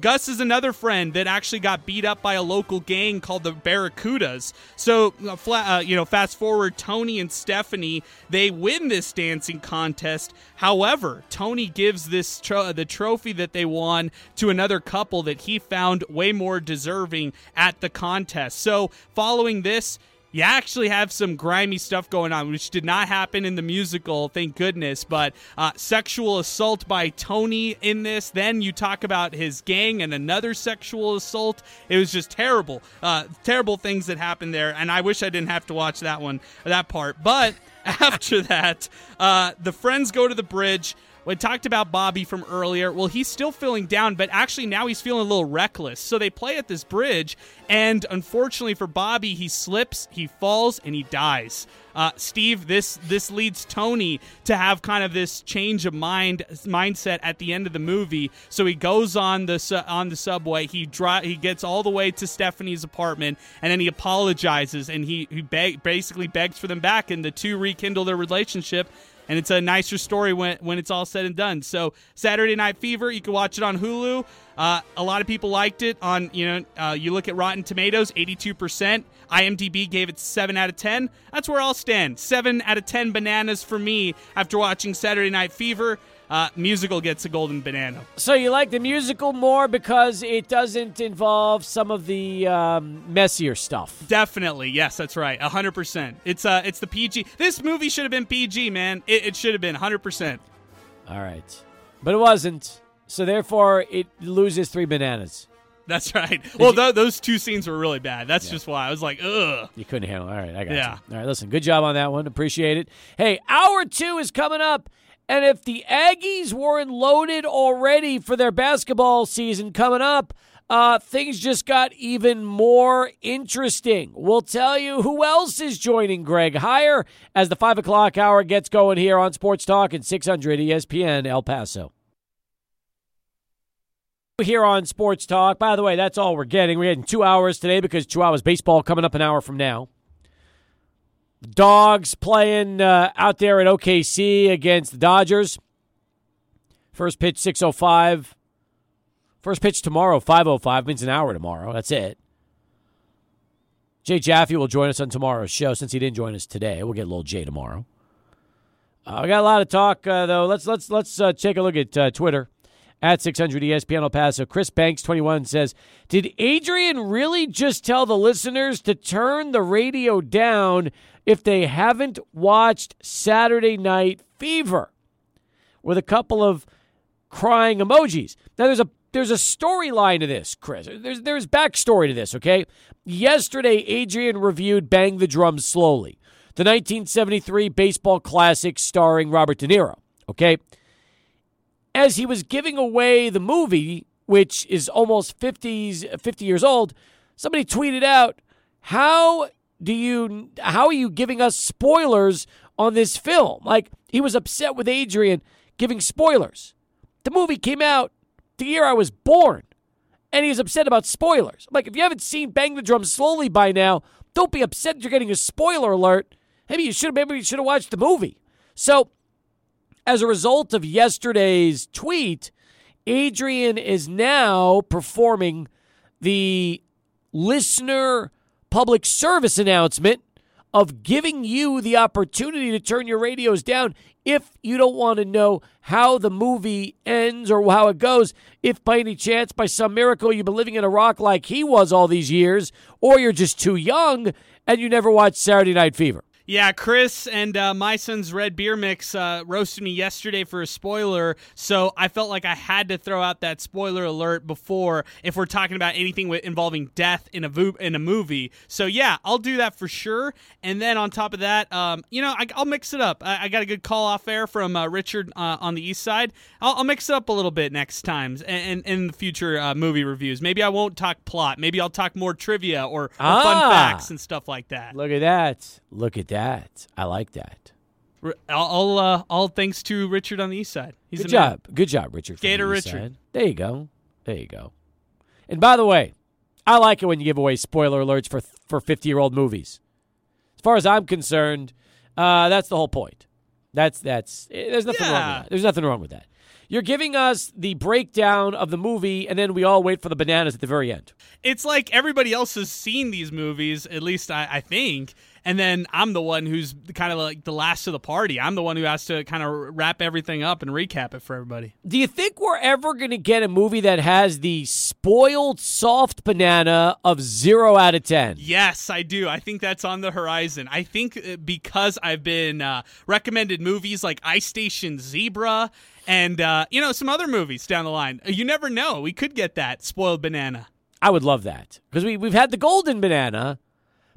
Gus is another friend that actually got beat up by a local gang called the Barracudas. So, uh, uh, you know, fast forward, Tony and Stephanie they win this dancing contest. However, Tony gives this tro- the trophy that they won to another couple that he found way more deserving at the contest. So, following this, you actually have some grimy stuff going on, which did not happen in the musical, thank goodness. But uh, sexual assault by Tony in this. Then you talk about his gang and another sexual assault. It was just terrible, uh, terrible things that happened there. And I wish I didn't have to watch that one, that part. But after that, uh, the friends go to the bridge. We talked about Bobby from earlier. Well, he's still feeling down, but actually now he's feeling a little reckless. So they play at this bridge, and unfortunately for Bobby, he slips, he falls, and he dies. Uh, Steve, this this leads Tony to have kind of this change of mind mindset at the end of the movie. So he goes on the su- on the subway. He dri- he gets all the way to Stephanie's apartment, and then he apologizes and he he basically begs for them back, and the two rekindle their relationship and it's a nicer story when when it's all said and done. So Saturday Night Fever, you can watch it on Hulu. Uh, a lot of people liked it. On you know, uh, you look at Rotten Tomatoes, eighty-two percent. IMDb gave it seven out of ten. That's where I'll stand. Seven out of ten bananas for me after watching Saturday Night Fever. Uh, musical gets a golden banana.
So you like the musical more because it doesn't involve some of the um, messier stuff.
Definitely, yes, that's right, hundred percent. It's uh, it's the PG. This movie should have been PG, man. It, it should have been hundred percent.
All right, but it wasn't. So therefore, it loses three bananas.
That's right. well, th- those two scenes were really bad. That's yeah. just why I was like, ugh.
You couldn't handle. It. All right, I got yeah. you. All right, listen. Good job on that one. Appreciate it. Hey, hour two is coming up. And if the Aggies weren't loaded already for their basketball season coming up, uh, things just got even more interesting. We'll tell you who else is joining Greg Heiar as the 5 o'clock hour gets going here on Sports Talk and 600 ESPN El Paso. Here on Sports Talk. By the way, that's all we're getting. We're getting two hours today because two hours baseball coming up an hour from now. Dogs playing uh, out there at OKC against the Dodgers. First pitch 605. First pitch tomorrow 505 means an hour tomorrow. That's it. Jay Jaffe will join us on tomorrow's show since he didn't join us today. We'll get a little Jay tomorrow. Uh, got a lot of talk uh, though. Let's let's let's uh, take a look at uh, Twitter at 600 ESPN El Paso. Chris Banks 21 says, "Did Adrian really just tell the listeners to turn the radio down if they haven't watched Saturday Night Fever with a couple of crying emojis. Now there's a there's a storyline to this, Chris. There's there's backstory to this, okay? Yesterday, Adrian reviewed Bang the Drum Slowly, the 1973 baseball classic starring Robert De Niro, okay? As he was giving away the movie, which is almost 50s 50 years old, somebody tweeted out, "How do you how are you giving us spoilers on this film? Like he was upset with Adrian giving spoilers. The movie came out the year I was born, and he's upset about spoilers. I'm like, if you haven't seen Bang the Drum Slowly by now, don't be upset you're getting a spoiler alert. Maybe you should have maybe you should have watched the movie. So, as a result of yesterday's tweet, Adrian is now performing the listener public service announcement of giving you the opportunity to turn your radios down if you don't want to know how the movie ends or how it goes. If by any chance, by some miracle, you've been living in a rock like he was all these years, or you're just too young and you never watched Saturday Night Fever.
Yeah, Chris and uh, my son's red beer mix uh, roasted me yesterday for a spoiler, so I felt like I had to throw out that spoiler alert before if we're talking about anything with, involving death in a vo- in a movie. So yeah, I'll do that for sure. And then on top of that, um, you know, I, will mix it up. I, I, got a good call off air from uh, Richard uh, on the east side. I'll, I'll, mix it up a little bit next times and in the future uh, movie reviews. Maybe I won't talk plot. Maybe I'll talk more trivia or, or ah, fun facts and stuff like that.
Look at that. Look at that. I like that.
All uh, all thanks to Richard on the east side.
He's Good job. Man. Good job, Richard.
Gator
the
Richard.
Side. There you go. There you go. And by the way, I like it when you give away spoiler alerts for for 50 year old movies. As far as I'm concerned, uh, that's the whole point. That's that's eh, there's nothing yeah. wrong with that. There's nothing wrong with that. You're giving us the breakdown of the movie, and then we all wait for the bananas at the very end.
It's like everybody else has seen these movies, at least I, I think, and then I'm the one who's kind of like the last of the party. I'm the one who has to kind of wrap everything up and recap it for everybody.
Do you think we're ever going to get a movie that has the spoiled soft banana of zero out of 10?
Yes, I do. I think that's on the horizon. I think uh, because I've been uh, recommended movies like Ice Station Zebra and, uh, you know, some other movies down the line. You never know. We could get that spoiled banana.
I would love that because we, we've had the golden banana,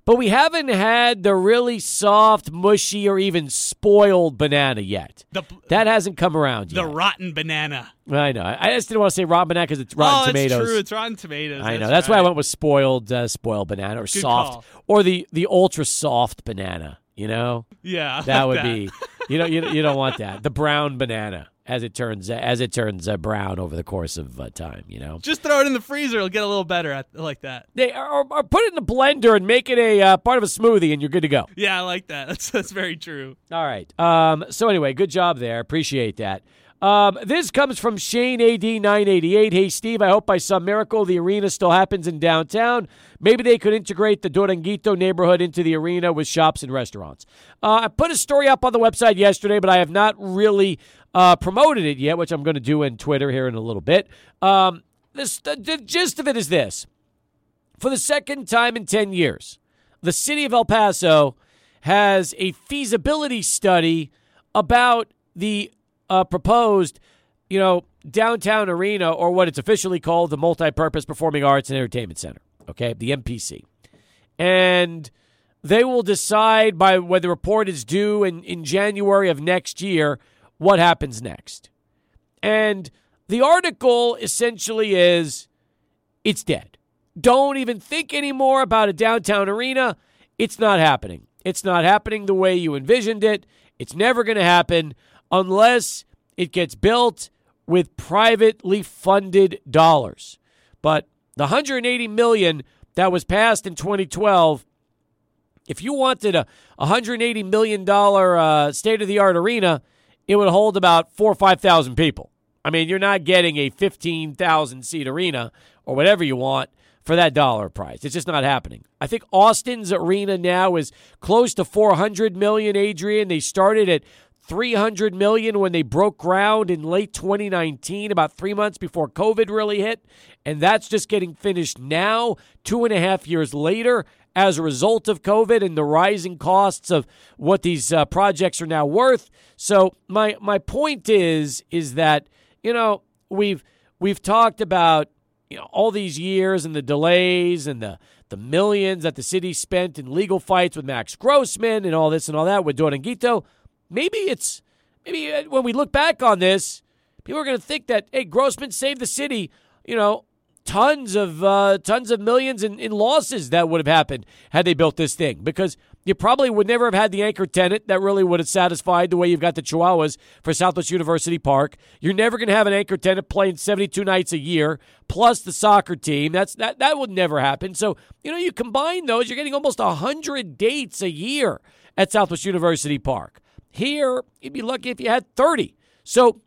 but we haven't had the really soft, mushy, or even spoiled banana yet.
The,
that hasn't come around yet.
the rotten banana.
I know. I just didn't want to say rotten banana because it's rotten
oh,
tomatoes.
It's true. It's rotten tomatoes.
I know.
That's,
That's
right.
why I went with spoiled, uh, spoiled banana or
Good
soft,
call.
or the the ultra soft banana. You know,
Yeah,
that would be. You know, you you don't want that. The brown banana, as it turns as it turns uh, brown over the course of uh, time. You know,
Just throw it in the freezer; it'll get a little better at, like that.
they are, are put it in the blender and make it a uh, part of a smoothie, and you're good to go.
Yeah, I like that. That's that's very true.
All right. Um, so anyway, good job there. Appreciate that. Um, this comes from Shane AD 988. Hey Steve, I hope by some miracle the arena still happens in downtown. Maybe they could integrate the Duranguito neighborhood into the arena with shops and restaurants. Uh, I put a story up on the website yesterday, but I have not really uh, promoted it yet, which I'm going to do in Twitter here in a little bit. Um, this, the, the gist of it is this: for the second time in 10 years, the city of El Paso has a feasibility study about the uh, proposed, you know, downtown arena or what it's officially called, the Multi-Purpose Performing Arts and Entertainment Center. Okay, the MPC, and they will decide by when the report is due in, in January of next year what happens next. And the article essentially is it's dead. Don't even think anymore about a downtown arena. It's not happening. It's not happening the way you envisioned it. It's never going to happen unless it gets built with privately funded dollars. But the 180 million that was passed in 2012, if you wanted a 180 million dollar uh, state of the art arena, it would hold about four or five thousand people. I mean, you're not getting a 15,000 seat arena or whatever you want for that dollar price. It's just not happening. I think Austin's arena now is close to 400 million, Adrian. They started at 300 million when they broke ground in late 2019, about three months before COVID really hit. And that's just getting finished now, two and a half years later, as a result of COVID and the rising costs of what these uh, projects are now worth. So my my point is is that you know we've we've talked about you know all these years and the delays and the the millions that the city spent in legal fights with Max Grossman and all this and all that with Duranguito. Maybe it's maybe uh, when we look back on this, people are going to think that hey, Grossman saved the city. You know, tons of uh, tons of millions in, in losses that would have happened had they built this thing because you probably would never have had the anchor tenant that really would have satisfied the way you've got the Chihuahuas for Southwest University Park. You're never going to have an anchor tenant playing 72 nights a year plus the soccer team. That's that that would never happen. So, you know, you combine those, you're getting almost 100 dates a year at Southwest University Park. Here, you'd be lucky if you had 30. So,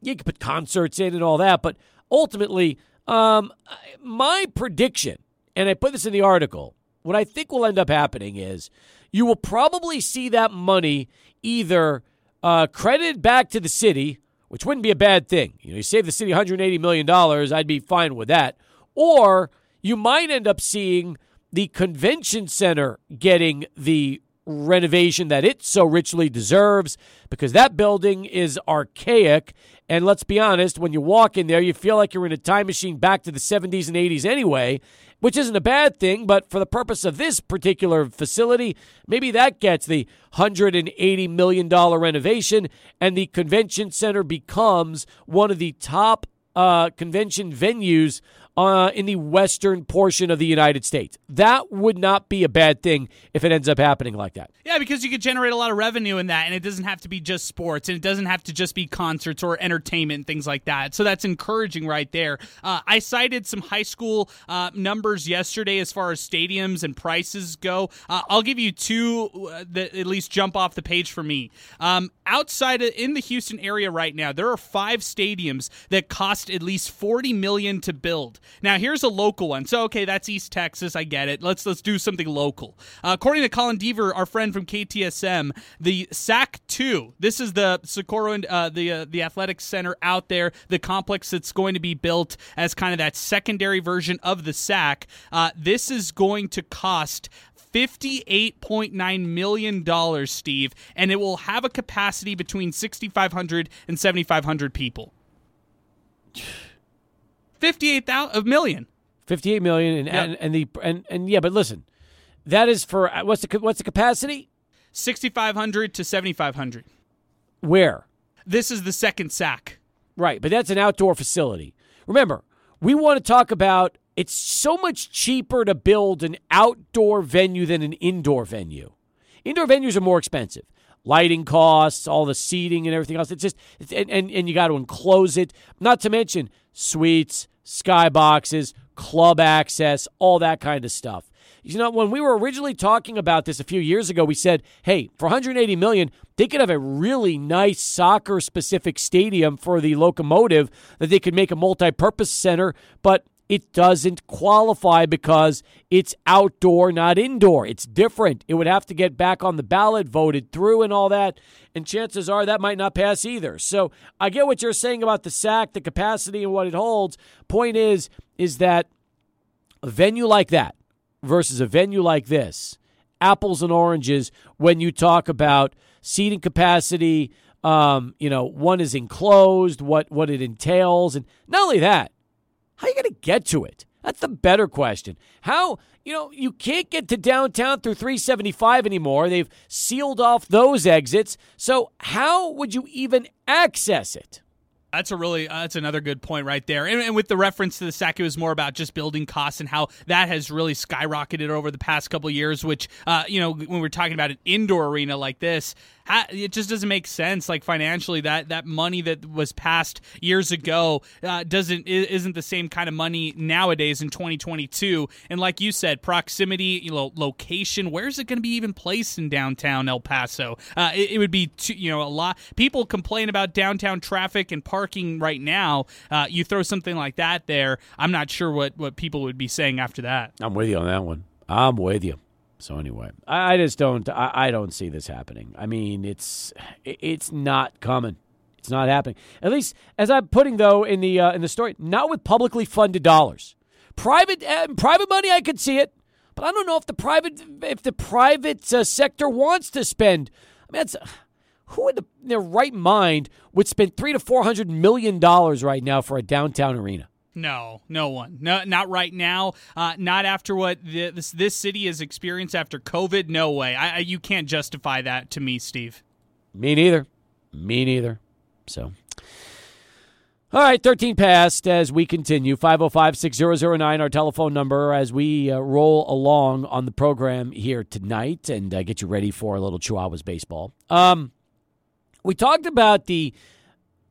you could put concerts in and all that, but ultimately, um, my prediction, and I put this in the article, what I think will end up happening is you will probably see that money either uh, credited back to the city, which wouldn't be a bad thing. You know, you save the city 180 million dollars, I'd be fine with that. Or you might end up seeing the convention center getting the renovation that it so richly deserves because that building is archaic. And let's be honest, when you walk in there, you feel like you're in a time machine back to the 70s and 80s anyway, which isn't a bad thing. But for the purpose of this particular facility, maybe that gets the $180 million renovation, and the convention center becomes one of the top uh, convention venues uh, in the western portion of the United States. That would not be a bad thing if it ends up happening like that.
Yeah, because you could generate a lot of revenue in that, and it doesn't have to be just sports, and it doesn't have to just be concerts or entertainment things like that. So that's encouraging right there. Uh, I cited some high school uh, numbers yesterday as far as stadiums and prices go. Uh, I'll give you two uh, that at least jump off the page for me. Um, outside of, in the Houston area right now, there are five stadiums that cost at least forty million to build. Now here's a local one. So okay, that's East Texas. I get it. Let's let's do something local. Uh, according to Colin Deaver, our friend from KTSM, the SAC two. This is the Socorro uh, the uh, the athletic center out there, the complex that's going to be built as kind of that secondary version of the SAC. Uh, this is going to cost $58.9 million, Steve, and it will have a capacity between 6,500 and 7,500 people. 58 a million.
58 million and, and, and the and, and yeah, but listen. That is for uh, what's the what's the capacity?
6500 to 7500.
Where?
This is the second SAC.
Right, but that's an outdoor facility. Remember, we want to talk about it's so much cheaper to build an outdoor venue than an indoor venue. Indoor venues are more expensive. Lighting costs, all the seating and everything else. It's just, it's, and, and, and you got to enclose it. Not to mention suites, skyboxes, club access, all that kind of stuff. You know, when we were originally talking about this a few years ago, we said, "Hey, for 180 million, they could have a really nice soccer-specific stadium for the locomotive that they could make a multi-purpose center." But it doesn't qualify because it's outdoor, not indoor. It's different. It would have to get back on the ballot, voted through, and all that. And chances are that might not pass either. So I get what you're saying about the SAC, the capacity, and what it holds. Point is, is that a venue like that versus a venue like this, apples and oranges when you talk about seating capacity. Um, you know, one is enclosed, what what it entails, and not only that, how are you going to get to it? That's the better question. How, you know, you can't get to downtown through 375 anymore. They've sealed off those exits. So, how would you even access it?
That's a really uh, that's another good point right there. And, and, with the reference to the SAC, it was more about just building costs and how that has really skyrocketed over the past couple years. Which uh, you know, when we're talking about an indoor arena like this, it just doesn't make sense. Like financially, that that money that was passed years ago uh, doesn't isn't the same kind of money nowadays in 2022. And like you said, proximity, you know, location. Where's it going to be even placed in downtown El Paso? Uh, it, it, would be too, you know a lot. People complain about downtown traffic and parking right now. Uh, you throw something like that there, I'm not sure what what people would be saying after that.
I'm with you on that one. I'm with you. So anyway, I, I just don't. I, I, don't see this happening. I mean, it's it's not coming. It's not happening. At least, as I'm putting though in the uh, in the story, not with publicly funded dollars. Private uh, private money, I could see it, but I don't know if the private if the private uh, sector wants to spend. I mean, that's who in, the, their right mind would spend three to four hundred million dollars right now for a downtown arena?
No, no one. No, not right now. Uh, not after what the, this this city has experienced after COVID. No way. I, I, you can't justify that to me, Steve.
Me neither. Me neither. So. All right, 13 past as we continue. 505 6009, our telephone number, as we uh, roll along on the program here tonight and uh, get you ready for a little Chihuahuas baseball. Um, we talked about the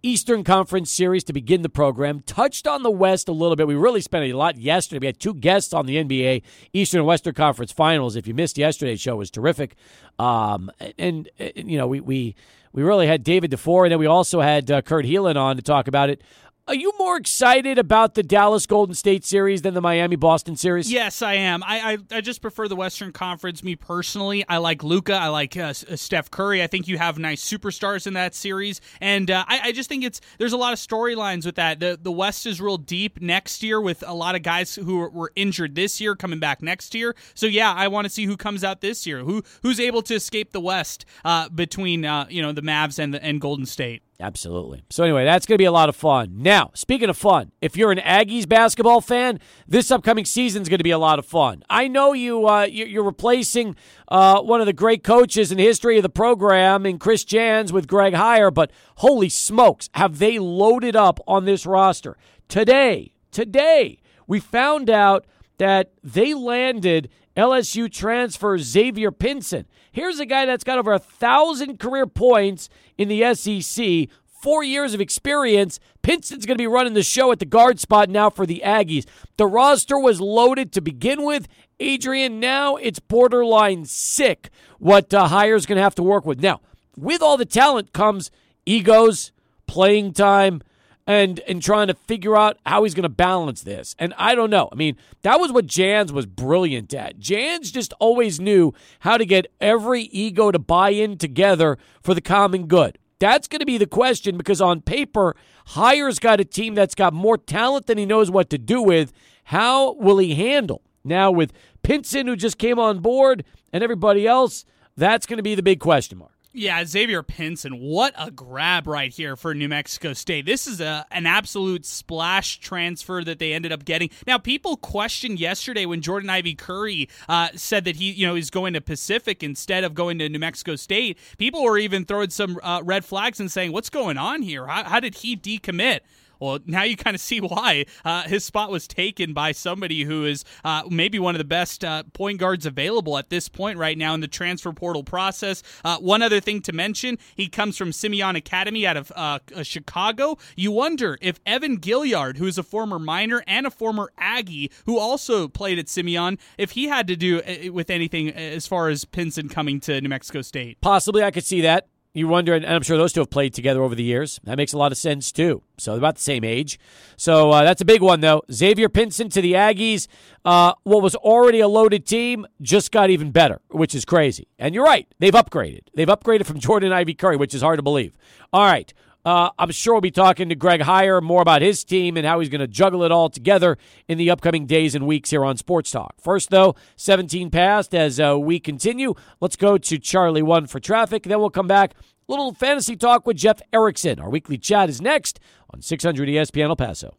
Eastern Conference series to begin the program. Touched on the West a little bit. We really spent a lot yesterday. We had two guests on the NBA Eastern and Western Conference Finals. If you missed yesterday's show, was terrific. Um, and, and, you know, we, we we really had David DeFore, and then we also had uh, Kurt Heelan on to talk about it. Are you more excited about the Dallas Golden State series than the Miami Boston series?
Yes, I am. I, I, I just prefer the Western Conference. Me personally, I like Luka. I like uh, uh, Steph Curry. I think you have nice superstars in that series, and uh, I, I just think it's there's a lot of storylines with that. The the West is real deep next year with a lot of guys who were injured this year coming back next year. So yeah, I want to see who comes out this year. Who who's able to escape the West uh, between uh, you know the Mavs and the, and Golden State.
Absolutely. So, anyway, that's going to be a lot of fun. Now, speaking of fun, if you're an Aggies basketball fan, this upcoming season is going to be a lot of fun. I know you, uh, you're replacing uh, one of the great coaches in the history of the program in Chris Jans with Greg Heiar, but holy smokes, have they loaded up on this roster. Today, today, we found out that they landed LSU transfer Xavier Pinson. Here's a guy that's got over a thousand career points in the SEC, four years of experience. Pinson's going to be running the show at the guard spot now for the Aggies. The roster was loaded to begin with. Adrian, now it's borderline sick what uh, Heiar's going to have to work with. Now, with all the talent comes egos, playing time, and and trying to figure out how he's going to balance this. And I don't know. I mean, that was what Jans was brilliant at. Jans just always knew how to get every ego to buy in together for the common good. That's going to be the question because on paper, Heiar's got a team that's got more talent than he knows what to do with. How will he handle? Now, with Pinson, who just came on board, and everybody else, that's going to be the big question mark.
Yeah, Xavier Pinson, what a grab right here for New Mexico State. This is a an absolute splash transfer that they ended up getting. Now, people questioned yesterday when Jordan Ivy Curry uh, said that he, you know, is going to Pacific instead of going to New Mexico State. People were even throwing some uh, red flags and saying, "What's going on here? How, how did he decommit?" Well, now you kind of see why uh, his spot was taken by somebody who is uh, maybe one of the best uh, point guards available at this point right now in the transfer portal process. Uh, one other thing to mention he comes from Simeon Academy out of uh, uh, Chicago. You wonder if Evan Gilyard, who's a former Miner and a former Aggie, who also played at Simeon, if he had to do with anything as far as Pinson coming to New Mexico State.
Possibly, I could see that. You wonder, and I'm sure those two have played together over the years. That makes a lot of sense too. So about the same age. So uh, that's a big one, though. Xavier Pinson to the Aggies. Uh, what was already a loaded team just got even better, which is crazy. And you're right, they've upgraded. They've upgraded from Jordan Ivy Curry, which is hard to believe. All right, uh, I'm sure we'll be talking to Greg Heiar more about his team and how he's going to juggle it all together in the upcoming days and weeks here on Sports Talk. First, though, 17 past as uh, we continue. Let's go to Charlie 1 for traffic. Then we'll come back. Little fantasy talk with Jeff Erickson. Our weekly chat is next on 600 ESPN El Paso.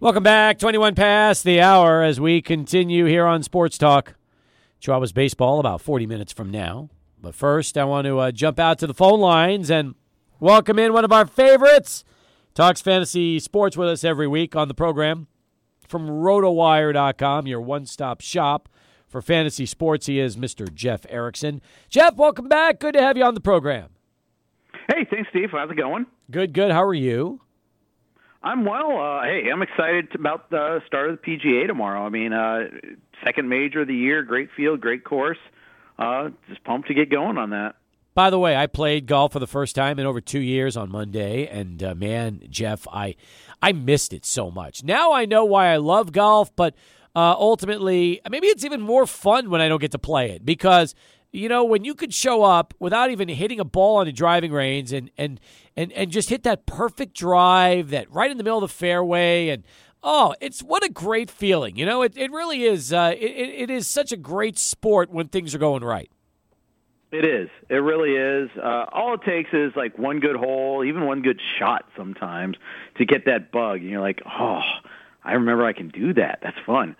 Welcome back. 21 past the hour as we continue here on Sports Talk. Chihuahuas baseball about 40 minutes from now. But first, I want to uh, jump out to the phone lines and Welcome in one of our favorites. Talks fantasy sports with us every week on the program from rotowire.com, your one stop shop for fantasy sports. He is Mr. Jeff Erickson. Jeff, welcome back. Good to have you on the program.
Hey, thanks, Steve. How's it going?
Good, good. How are you?
I'm well. Uh, hey, I'm excited about the start of the PGA tomorrow. I mean, uh, second major of the year, great field, great course. Uh, just pumped to get going on that.
By the way, I played golf for the first time in over two years on Monday, and uh, man, Jeff, I I missed it so much. Now I know why I love golf, but uh, ultimately, maybe it's even more fun when I don't get to play it because you know when you could show up without even hitting a ball on the driving range and and and and just hit that perfect drive that right in the middle of the fairway and Oh, it's what a great feeling. You know, it, it really is. Uh, it, it is such a great sport when things are going right.
It is. It really is. Uh, all it takes is like one good hole, even one good shot sometimes to get that bug. And you're like, oh, I remember I can do that. That's fun.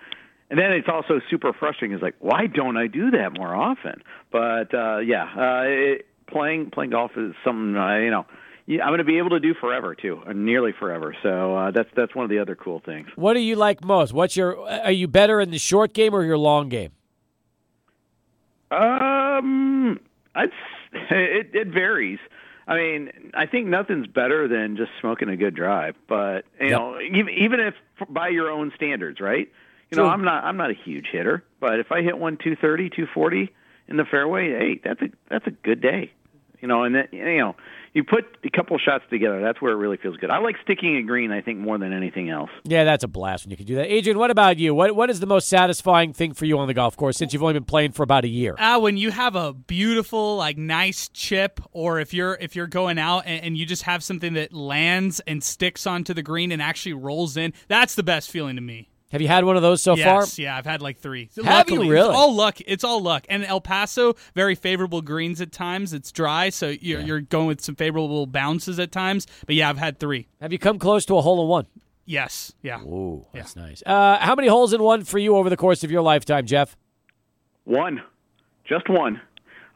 And then it's also super frustrating. It's like, why don't I do that more often? But uh, yeah, uh, it, playing playing golf is something I, you know. I'm going to be able to do forever too, or nearly forever. So uh, that's that's one of the other cool things.
What do you like most? What's your? Are you better in the short game or your long game?
Um, I'd, it it varies. I mean, I think nothing's better than just smoking a good drive. But you yep. know, even even if by your own standards, right? You know, I'm not I'm not a huge hitter, but if I hit one two thirty, two forty in the fairway, hey, that's a that's a good day. You know, and that, you know, you put a couple shots together. That's where it really feels good. I like sticking a green. I think more than anything else.
Yeah, that's a blast when you can do that. Adrian, what about you? What what is the most satisfying thing for you on the golf course since you've only been playing for about a year?
Ah, uh, when you have a beautiful, like nice chip, or if you're if you're going out and, and you just have something that lands and sticks onto the green and actually rolls in. That's the best feeling to me.
Have you had one of those so
yes,
far?
Yes, yeah, I've had like three.
Have
Luckily,
you really?
It's all luck. It's all luck. And El Paso, very favorable greens at times. It's dry, so you're, yeah. you're going with some favorable bounces at times. But yeah, I've had three.
Have you come close to a hole in one?
Yes. Yeah.
Ooh, that's yeah. nice. Uh, how many holes in one for you over the course of your lifetime, Jeff?
One, just one.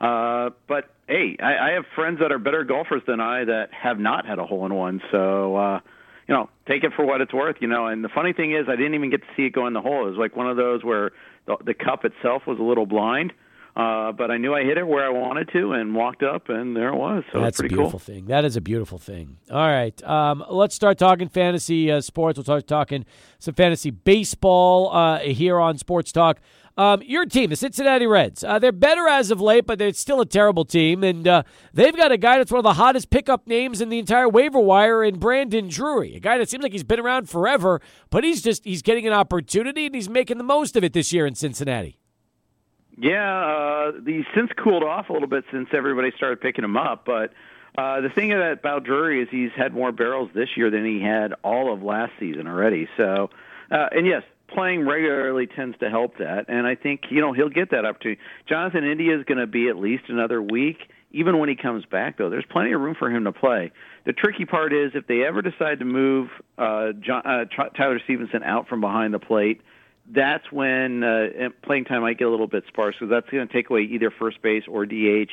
Uh, but hey, I, I have friends that are better golfers than I that have not had a hole in one. So. Uh, you know, take it for what it's worth, you know. And the funny thing is, I didn't even get to see it go in the hole. It was like one of those where the, the cup itself was a little blind. Uh, but I knew I hit it where I wanted to and walked up, and there it was. So
that's
a
beautiful
cool.
thing. That is a beautiful thing. All right, um, let's start talking fantasy uh, sports. We'll start talking some fantasy baseball uh, here on Sports Talk. Um, your team, the Cincinnati Reds, uh, they're better as of late, but they're still a terrible team. And uh, they've got a guy that's one of the hottest pickup names in the entire waiver wire in Brandon Drury, a guy that seems like he's been around forever, but he's just he's getting an opportunity and he's making the most of it this year in Cincinnati.
Yeah, uh, he's since cooled off a little bit since everybody started picking him up, but. Uh, the thing about Drury is he's had more barrels this year than he had all of last season already. So, uh, and yes, playing regularly tends to help that, and I think you know he'll get that opportunity. Jonathan India is going to be at least another week. Even when he comes back, though, there's plenty of room for him to play. The tricky part is if they ever decide to move uh, John, uh, Tyler Stephenson out from behind the plate, that's when uh, playing time might get a little bit sparse because that's going to take away either first base or DH.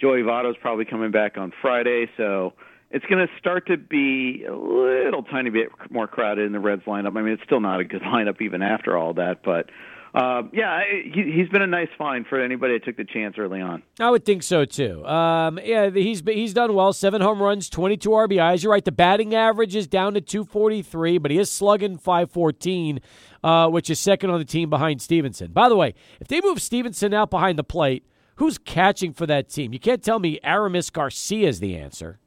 Joey Votto's probably coming back on Friday, so it's going to start to be a little tiny bit more crowded in the Reds lineup. I mean, it's still not a good lineup even after all that, but uh, yeah, he, he's been a nice find for anybody that took the chance early on.
I would think so too. Um, yeah, he's he's done well. Seven home runs, twenty-two RBIs. You're right. The batting average is down to two forty-three, but he is slugging five fourteen, uh, which is second on the team behind Stephenson. By the way, if they move Stephenson out behind the plate, who's catching for that team? You can't tell me Aramis Garcia is the answer.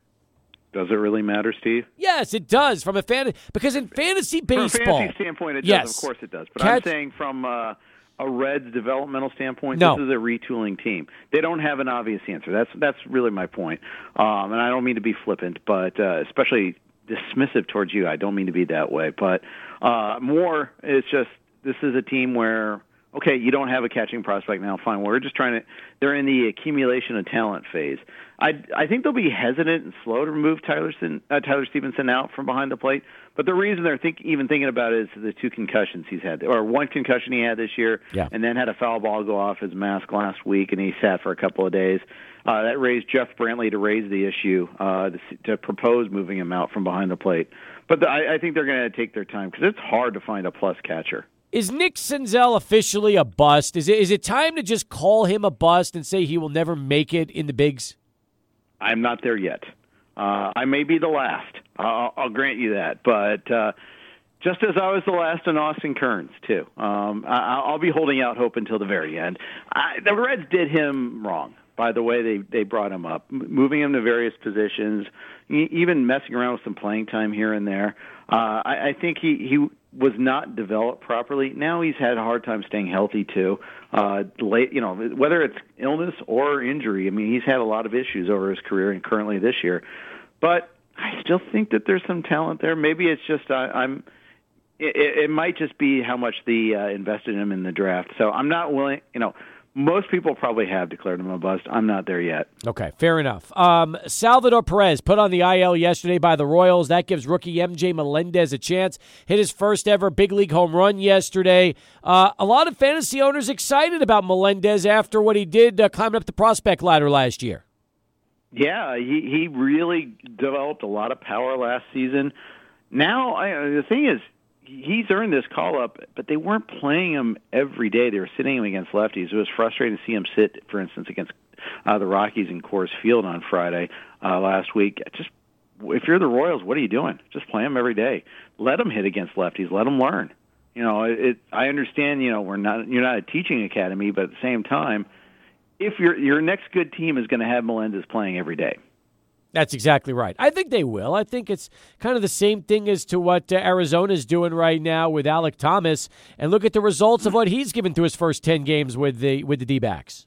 Does it really matter, Steve?
Yes, it does. From a fan, because in fantasy baseball,
from a fantasy standpoint, it
yes.
does. Of course, it does. But Catch, I'm saying from uh, a Reds developmental standpoint, no. this is a retooling team. They don't have an obvious answer. That's that's really my point. Um, and I don't mean to be flippant, but uh, especially dismissive towards you. I don't mean to be that way, but uh, more. It's just this is a team where okay, you don't have a catching prospect now. Fine, we're just trying to. They're in the accumulation of talent phase. I I think they'll be hesitant and slow to remove Tyler uh, Tyler Stephenson out from behind the plate. But the reason they're think, even thinking about it is the two concussions he's had, or one concussion he had this year,
yeah.
and then had a foul ball go off his mask last week, and he sat for a couple of days. Uh, that raised Jeff Brantley to raise the issue uh, to, to propose moving him out from behind the plate. But the, I, I think they're going to take their time because it's hard to find a plus catcher.
Is Nick Senzel officially a bust? Is it is it time to just call him a bust and say he will never make it in the bigs?
I'm not there yet. Uh, I may be the last. I'll, I'll grant you that, but uh, just as I was the last in Austin Kearns too. Um, I, I'll be holding out hope until the very end. I, the Reds did him wrong by the way they they brought him up, moving him to various positions, even messing around with some playing time here and there. Uh, I, I think he he was not developed properly. Now he's had a hard time staying healthy too. Uh, late, you know, whether it's illness or injury. I mean, he's had a lot of issues over his career and currently this year. But I still think that there's some talent there. Maybe it's just I, I'm. It, it might just be how much the uh, invested in him in the draft. So I'm not willing. You know, most people probably have declared him a bust. I'm not there yet.
Okay, fair enough. Um, Salvador Perez put on the IL yesterday by the Royals. That gives rookie MJ Melendez a chance. Hit his first ever big league home run yesterday. Uh, a lot of fantasy owners excited about Melendez after what he did uh, climbing up the prospect ladder last year.
Yeah, he he really developed a lot of power last season. Now, I, the thing is, he's earned this call up, but they weren't playing him every day. They were sitting him against lefties. It was frustrating to see him sit, for instance, against uh, the Rockies in Coors Field on Friday uh, last week. Just if you're the Royals, what are you doing? Just play him every day. Let him hit against lefties. Let him learn. You know, it, it I understand. You know, we're not you're not a teaching academy, but at the same time, if your your next good team is going to have Melendez playing every day.
That's exactly right. I think they will. I think it's kind of the same thing as to what uh, Arizona's doing right now with Alek Thomas, and look at the results of what he's given through his first ten games with the with the D-backs.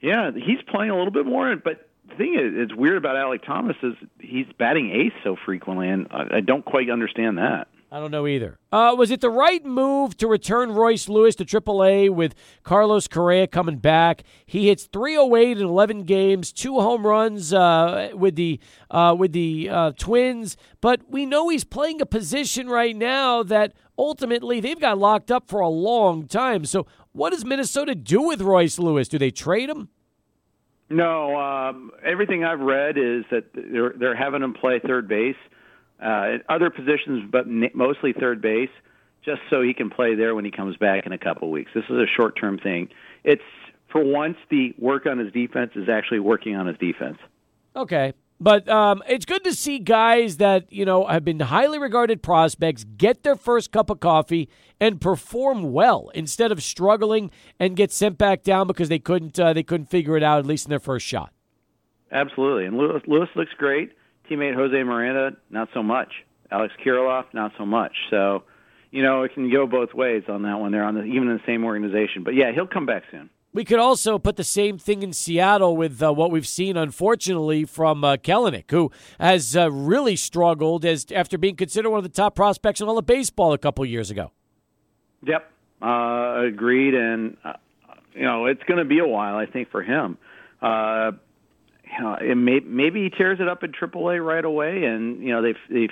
Yeah, he's playing a little bit more, but the thing is, it's weird about Alek Thomas is he's batting ace so frequently, and I, I don't quite understand that.
I don't know either. Uh, was it the right move to return Royce Lewis to AAA with Carlos Correa coming back? He hits 308 in 11 games, two home runs uh, with the uh, with the uh, Twins, but we know he's playing a position right now that ultimately they've got locked up for a long time. So, what does Minnesota do with Royce Lewis? Do they trade him?
No, um, everything I've read is that they're they're having him play third base uh, other positions, but mostly third base, just so he can play there when he comes back in a couple weeks. This is a short term thing. It's for once the work on his defense is actually working on his defense.
Okay. But um, it's good to see guys that you know have been highly regarded prospects get their first cup of coffee and perform well instead of struggling and get sent back down because they couldn't uh, they couldn't figure it out at least in their first shot.
Absolutely, and Lewis, Lewis looks great. Teammate Jose Miranda, not so much. Alex Kirilloff, not so much. So, you know, it can go both ways on that one. They're on the, even in the same organization. But yeah, he'll come back soon.
We could also put the same thing in Seattle with uh, what we've seen, unfortunately, from uh, Kelenic, who has uh, really struggled as after being considered one of the top prospects in all of baseball a couple years ago.
Yep, uh, agreed. And uh, you know, it's going to be a while, I think, for him. You know, it may, maybe he tears it up in AAA right away, and you know, they've they've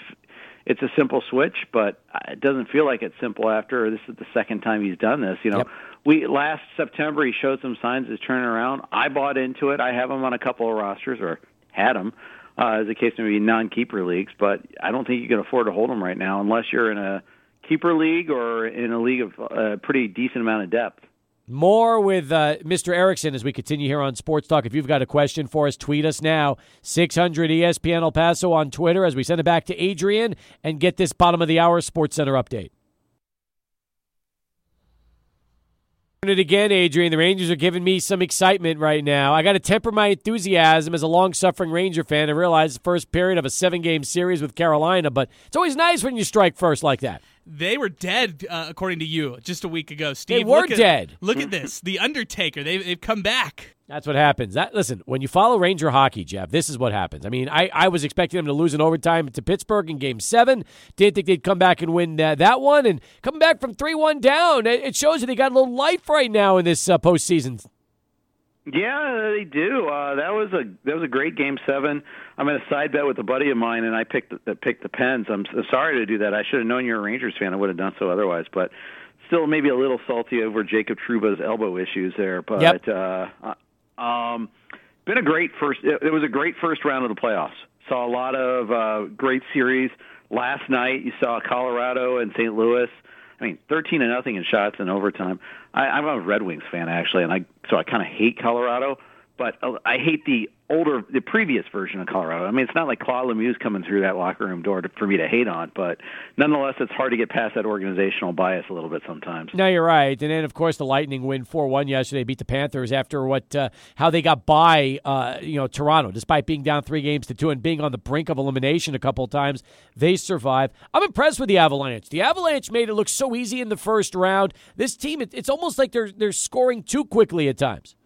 it's a simple switch, but it doesn't feel like it's simple after this is the second time he's done this. You know, yep. we last September he showed some signs of turning around. I bought into it. I have him on a couple of rosters or had him uh, as a case maybe non-keeper leagues, but I don't think you can afford to hold him right now unless you're in a keeper league or in a league of a uh, pretty decent amount of depth.
More with uh, Mr. Erickson as we continue here on Sports Talk. If you've got a question for us, tweet us now. 600 ESPN El Paso on Twitter as we send it back to Adrian and get this bottom of the hour Sports Center update. it again, Adrian. The Rangers are giving me some excitement right now. I got to temper my enthusiasm as a long suffering Ranger fan and realize the first period of a seven game series with Carolina, but it's always nice when you strike first like that.
They were dead, uh, according to you, just a week ago. Steve,
they were
look at,
dead.
Look at this, the Undertaker. They've, they've come back.
That's what happens. That listen, when you follow Ranger hockey, Jeff, this is what happens. I mean, I, I was expecting them to lose in overtime to Pittsburgh in Game Seven. Didn't think they'd come back and win uh, that one, and coming back from three one down, it, it, shows that they got a little life right now in this uh, postseason.
Yeah, they do. Uh, that was a that was a great game seven. I'm in a side bet with a buddy of mine, and I picked the, picked the Pens. I'm sorry to do that. I should have known you're a Rangers fan. I would have done so otherwise. But still, maybe a little salty over Jacob Trouba's elbow issues there. But
yep.
uh, uh um, been a great first. It was a great first round of the playoffs. Saw a lot of uh, great series last night. You saw Colorado and St. Louis. I mean, thirteen to nothing in shots in overtime. I, I'm a Red Wings fan actually, and I so I kind of hate Colorado, but uh, I hate the older, the previous version of Colorado. I mean, it's not like Claude Lemieux's coming through that locker room door to, for me to hate on, but nonetheless, it's hard to get past that organizational bias a little bit sometimes.
No, you're right. And then, of course, the Lightning win four one yesterday, beat the Panthers after what uh, how they got by, uh, you know, Toronto, despite being down three games to two and being on the brink of elimination a couple of times. They survived. I'm impressed with the Avalanche. The Avalanche made it look so easy in the first round. This team, it, it's almost like they're they're scoring too quickly at times.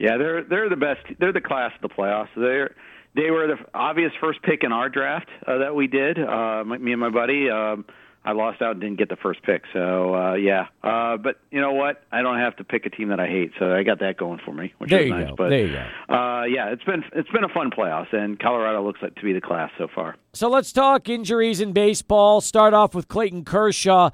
Yeah, they're they're the best. They're the class of the playoffs. They're they were the obvious first pick in our draft uh, that we did. Uh, me and my buddy. Um, I lost out and didn't get the first pick. So uh, yeah, uh, but you know what? I don't have to pick a team that I hate, so I got that going for me, which
there
is
you
nice.
Go.
But
there you go.
Uh, yeah, it's been it's been a fun playoffs, and Colorado looks like to be the class so far.
So let's talk injuries in baseball. Start off with Clayton Kershaw.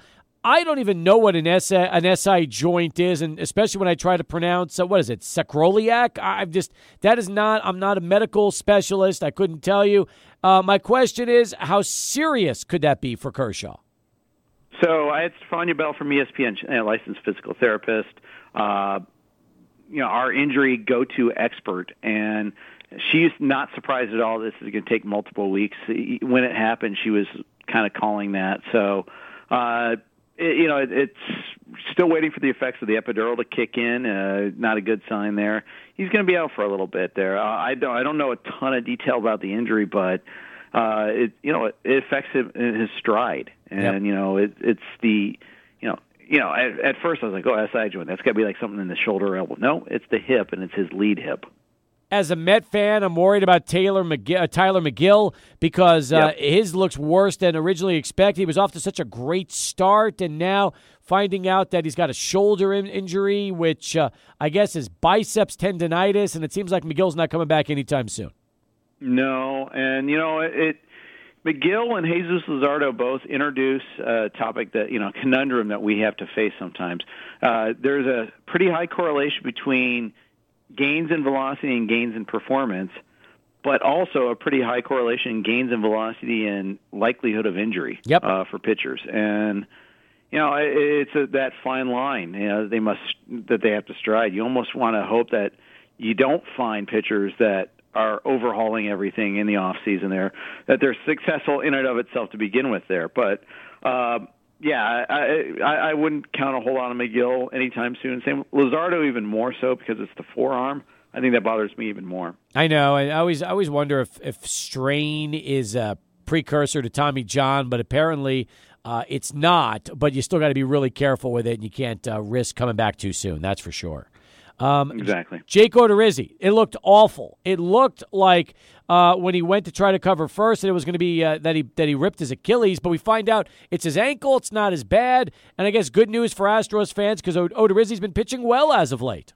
I don't even know what an SI, an SI joint is, and especially when I try to pronounce uh, what is it, sacroiliac. I'm just that is not. I'm not a medical specialist. I couldn't tell you. Uh, my question is, how serious could that be for Kershaw?
So I had Stefania Bell from ESPN, a licensed physical therapist. Uh, you know, our injury go-to expert, and she's not surprised at all. This is going to take multiple weeks. When it happened, she was kind of calling that. So. Uh, it, you know, it, it's still waiting for the effects of the epidural to kick in. Uh, not a good sign there. He's going to be out for a little bit there. Uh, I don't I don't know a ton of detail about the injury, but uh, it you know it, it affects him in his stride, and
yep.
you know it, it's the you know you know at, at first I was like, oh, SI joint. That's got to be like something in the shoulder or elbow. No, it's the hip, and it's his lead hip
as a Met fan, I'm worried about Taylor McGill, uh, Tylor Megill because uh,
yep.
his looks worse than originally expected. He was off to such a great start, and now finding out that he's got a shoulder in- injury, which uh, I guess is biceps tendonitis, and it seems like Megill's not coming back anytime soon.
No, and you know it. Megill and Jesus Luzardo both introduce a topic that you know conundrum that we have to face sometimes. Uh, there's a pretty high correlation between gains in velocity and gains in performance, but also a pretty high correlation in gains in velocity and likelihood of injury
yep.
uh, for pitchers. And you know, it's a, that fine line. You know, they must that they have to stride. You almost want to hope that you don't find pitchers that are overhauling everything in the off season there. That they're successful in and of itself to begin with there, but. Uh, yeah, I, I I wouldn't count a whole lot on Megill anytime soon. Same Luzardo even more so because it's the forearm. I think that bothers me even more.
I know. I always I always wonder if if strain is a precursor to Tommy John, but apparently uh, it's not. But you still got to be really careful with it, and you can't uh, risk coming back too soon. That's for sure.
Um, exactly.
Jake Odorizzi. It looked awful. It looked like uh, when he went to try to cover first, that it was going to be uh, that he that he ripped his Achilles. But we find out it's his ankle. It's not as bad. And I guess good news for Astros fans because Odorizzi's been pitching well as of late.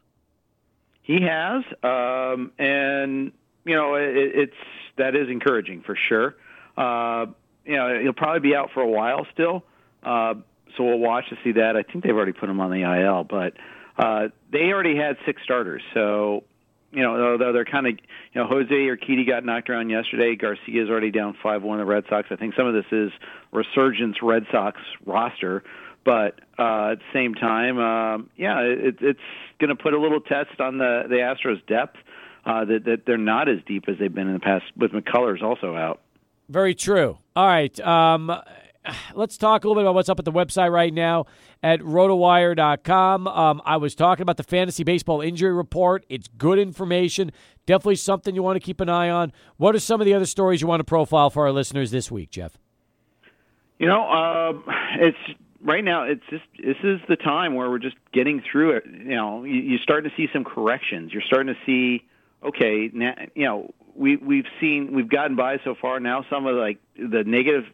He has, um, and you know it, it's that is encouraging for sure. Uh, you know he'll probably be out for a while still, uh, so we'll watch to see that. I think they've already put him on the IL, but uh, they already had six starters, so you know, although they're kind of, you know, Jose Urquidy got knocked around yesterday. Garcia's already down 5 1 the Red Sox. I think some of this is resurgence Red Sox roster. But uh, at the same time, um, yeah, it, it's going to put a little test on the, the Astros' depth uh, that, that they're not as deep as they've been in the past, with McCullers also out.
Very true. All right. Um, let's talk a little bit about what's up at the website right now at rotowire.com. Um, I was talking about the fantasy baseball injury report. It's good information. Definitely something you want to keep an eye on. What are some of the other stories you want to profile for our listeners this week, Jeff?
You know, uh, it's right now. It's just this is the time where we're just getting through it. You know, you, you're starting to see some corrections. You're starting to see, okay, now, you know, we we've seen we've gotten by so far. Now some of like the negative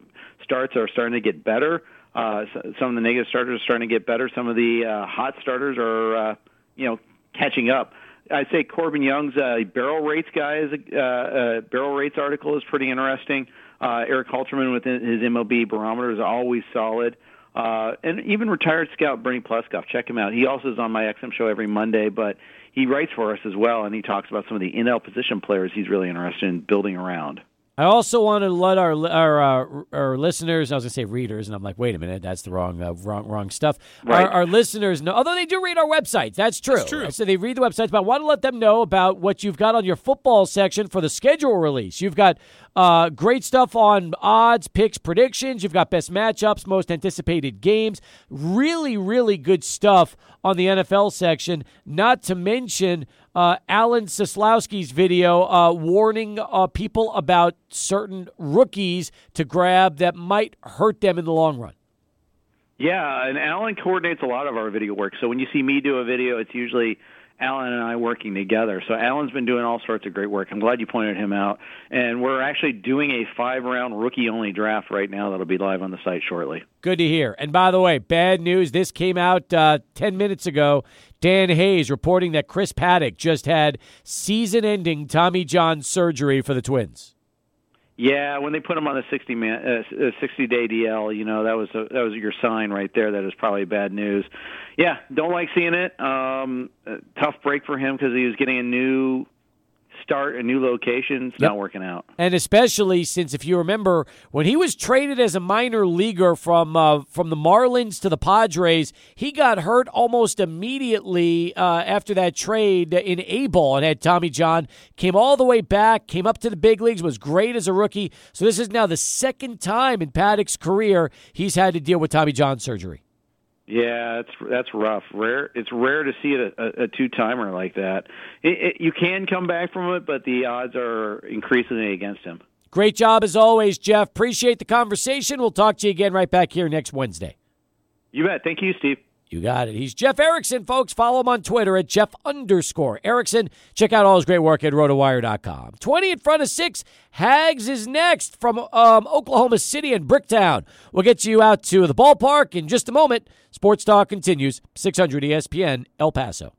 starts are starting to get better. Uh, some of the negative starters are starting to get better. Some of the uh, hot starters are, uh, you know, catching up. I'd say Corbin Young's uh, barrel rates guy is a uh, uh, barrel rates article is pretty interesting. Uh, Eric Halterman with his MLB barometer is always solid. Uh, and even retired scout Bernie Pleskoff, check him out. He also is on my XM show every Monday, but he writes for us as well, and he talks about some of the NL position players he's really interested in building around.
I also want to let our our uh, our listeners. I was going to say readers, and I'm like, wait a minute, that's the wrong uh, wrong wrong stuff. Right. Our, our, listeners know, although they do read our websites, that's true.
That's true.
So they read the websites, but I want to let them know about what you've got on your football section for the schedule release. You've got uh, great stuff on odds, picks, predictions. You've got best matchups, most anticipated games. Really, really good stuff on the NFL section. Not to mention uh, Alan Seslowsky's video uh, warning uh, people about certain rookies to grab that might hurt them in the long run.
Yeah, and Alan coordinates a lot of our video work. So when you see me do a video, it's usually Alan and I working together. So Alan's been doing all sorts of great work. I'm glad you pointed him out. And we're actually doing a five round rookie only draft right now that'll be live on the site shortly.
Good to hear. And by the way, bad news. This came out uh, 10 minutes ago. Dan Hayes reporting that Chris Paddack just had season ending Tommy John surgery for the Twins.
Yeah, when they put him on the 60 man, uh, 60 day DL, you know that was a, that was your sign right there. That is probably bad news. Yeah, don't like seeing it. Um, tough break for him because he was getting a new start a new location. It's yep. not working out.
And especially since, if you remember, when he was traded as a minor leaguer from uh, from the Marlins to the Padres, he got hurt almost immediately uh, after that trade in A ball and had Tommy John. Came all the way back, came up to the big leagues, was great as a rookie. So this is now the second time in Paddack's career he's had to deal with Tommy John surgery.
Yeah, it's that's rough. Rare. It's rare to see a, a, a two timer like that. It, it, you can come back from it, but the odds are increasingly against him.
Great job as always, Jeff. Appreciate the conversation. We'll talk to you again right back here next Wednesday.
You bet. Thank you, Steve.
You got it. He's Jeff Erickson, folks. Follow him on Twitter at Jeff underscore Erickson. Check out all his great work at rotowire.com. 20 in front of six. Hags is next from um, Oklahoma City and Bricktown. We'll get you out to the ballpark in just a moment. Sports Talk continues. 600 ESPN, El Paso.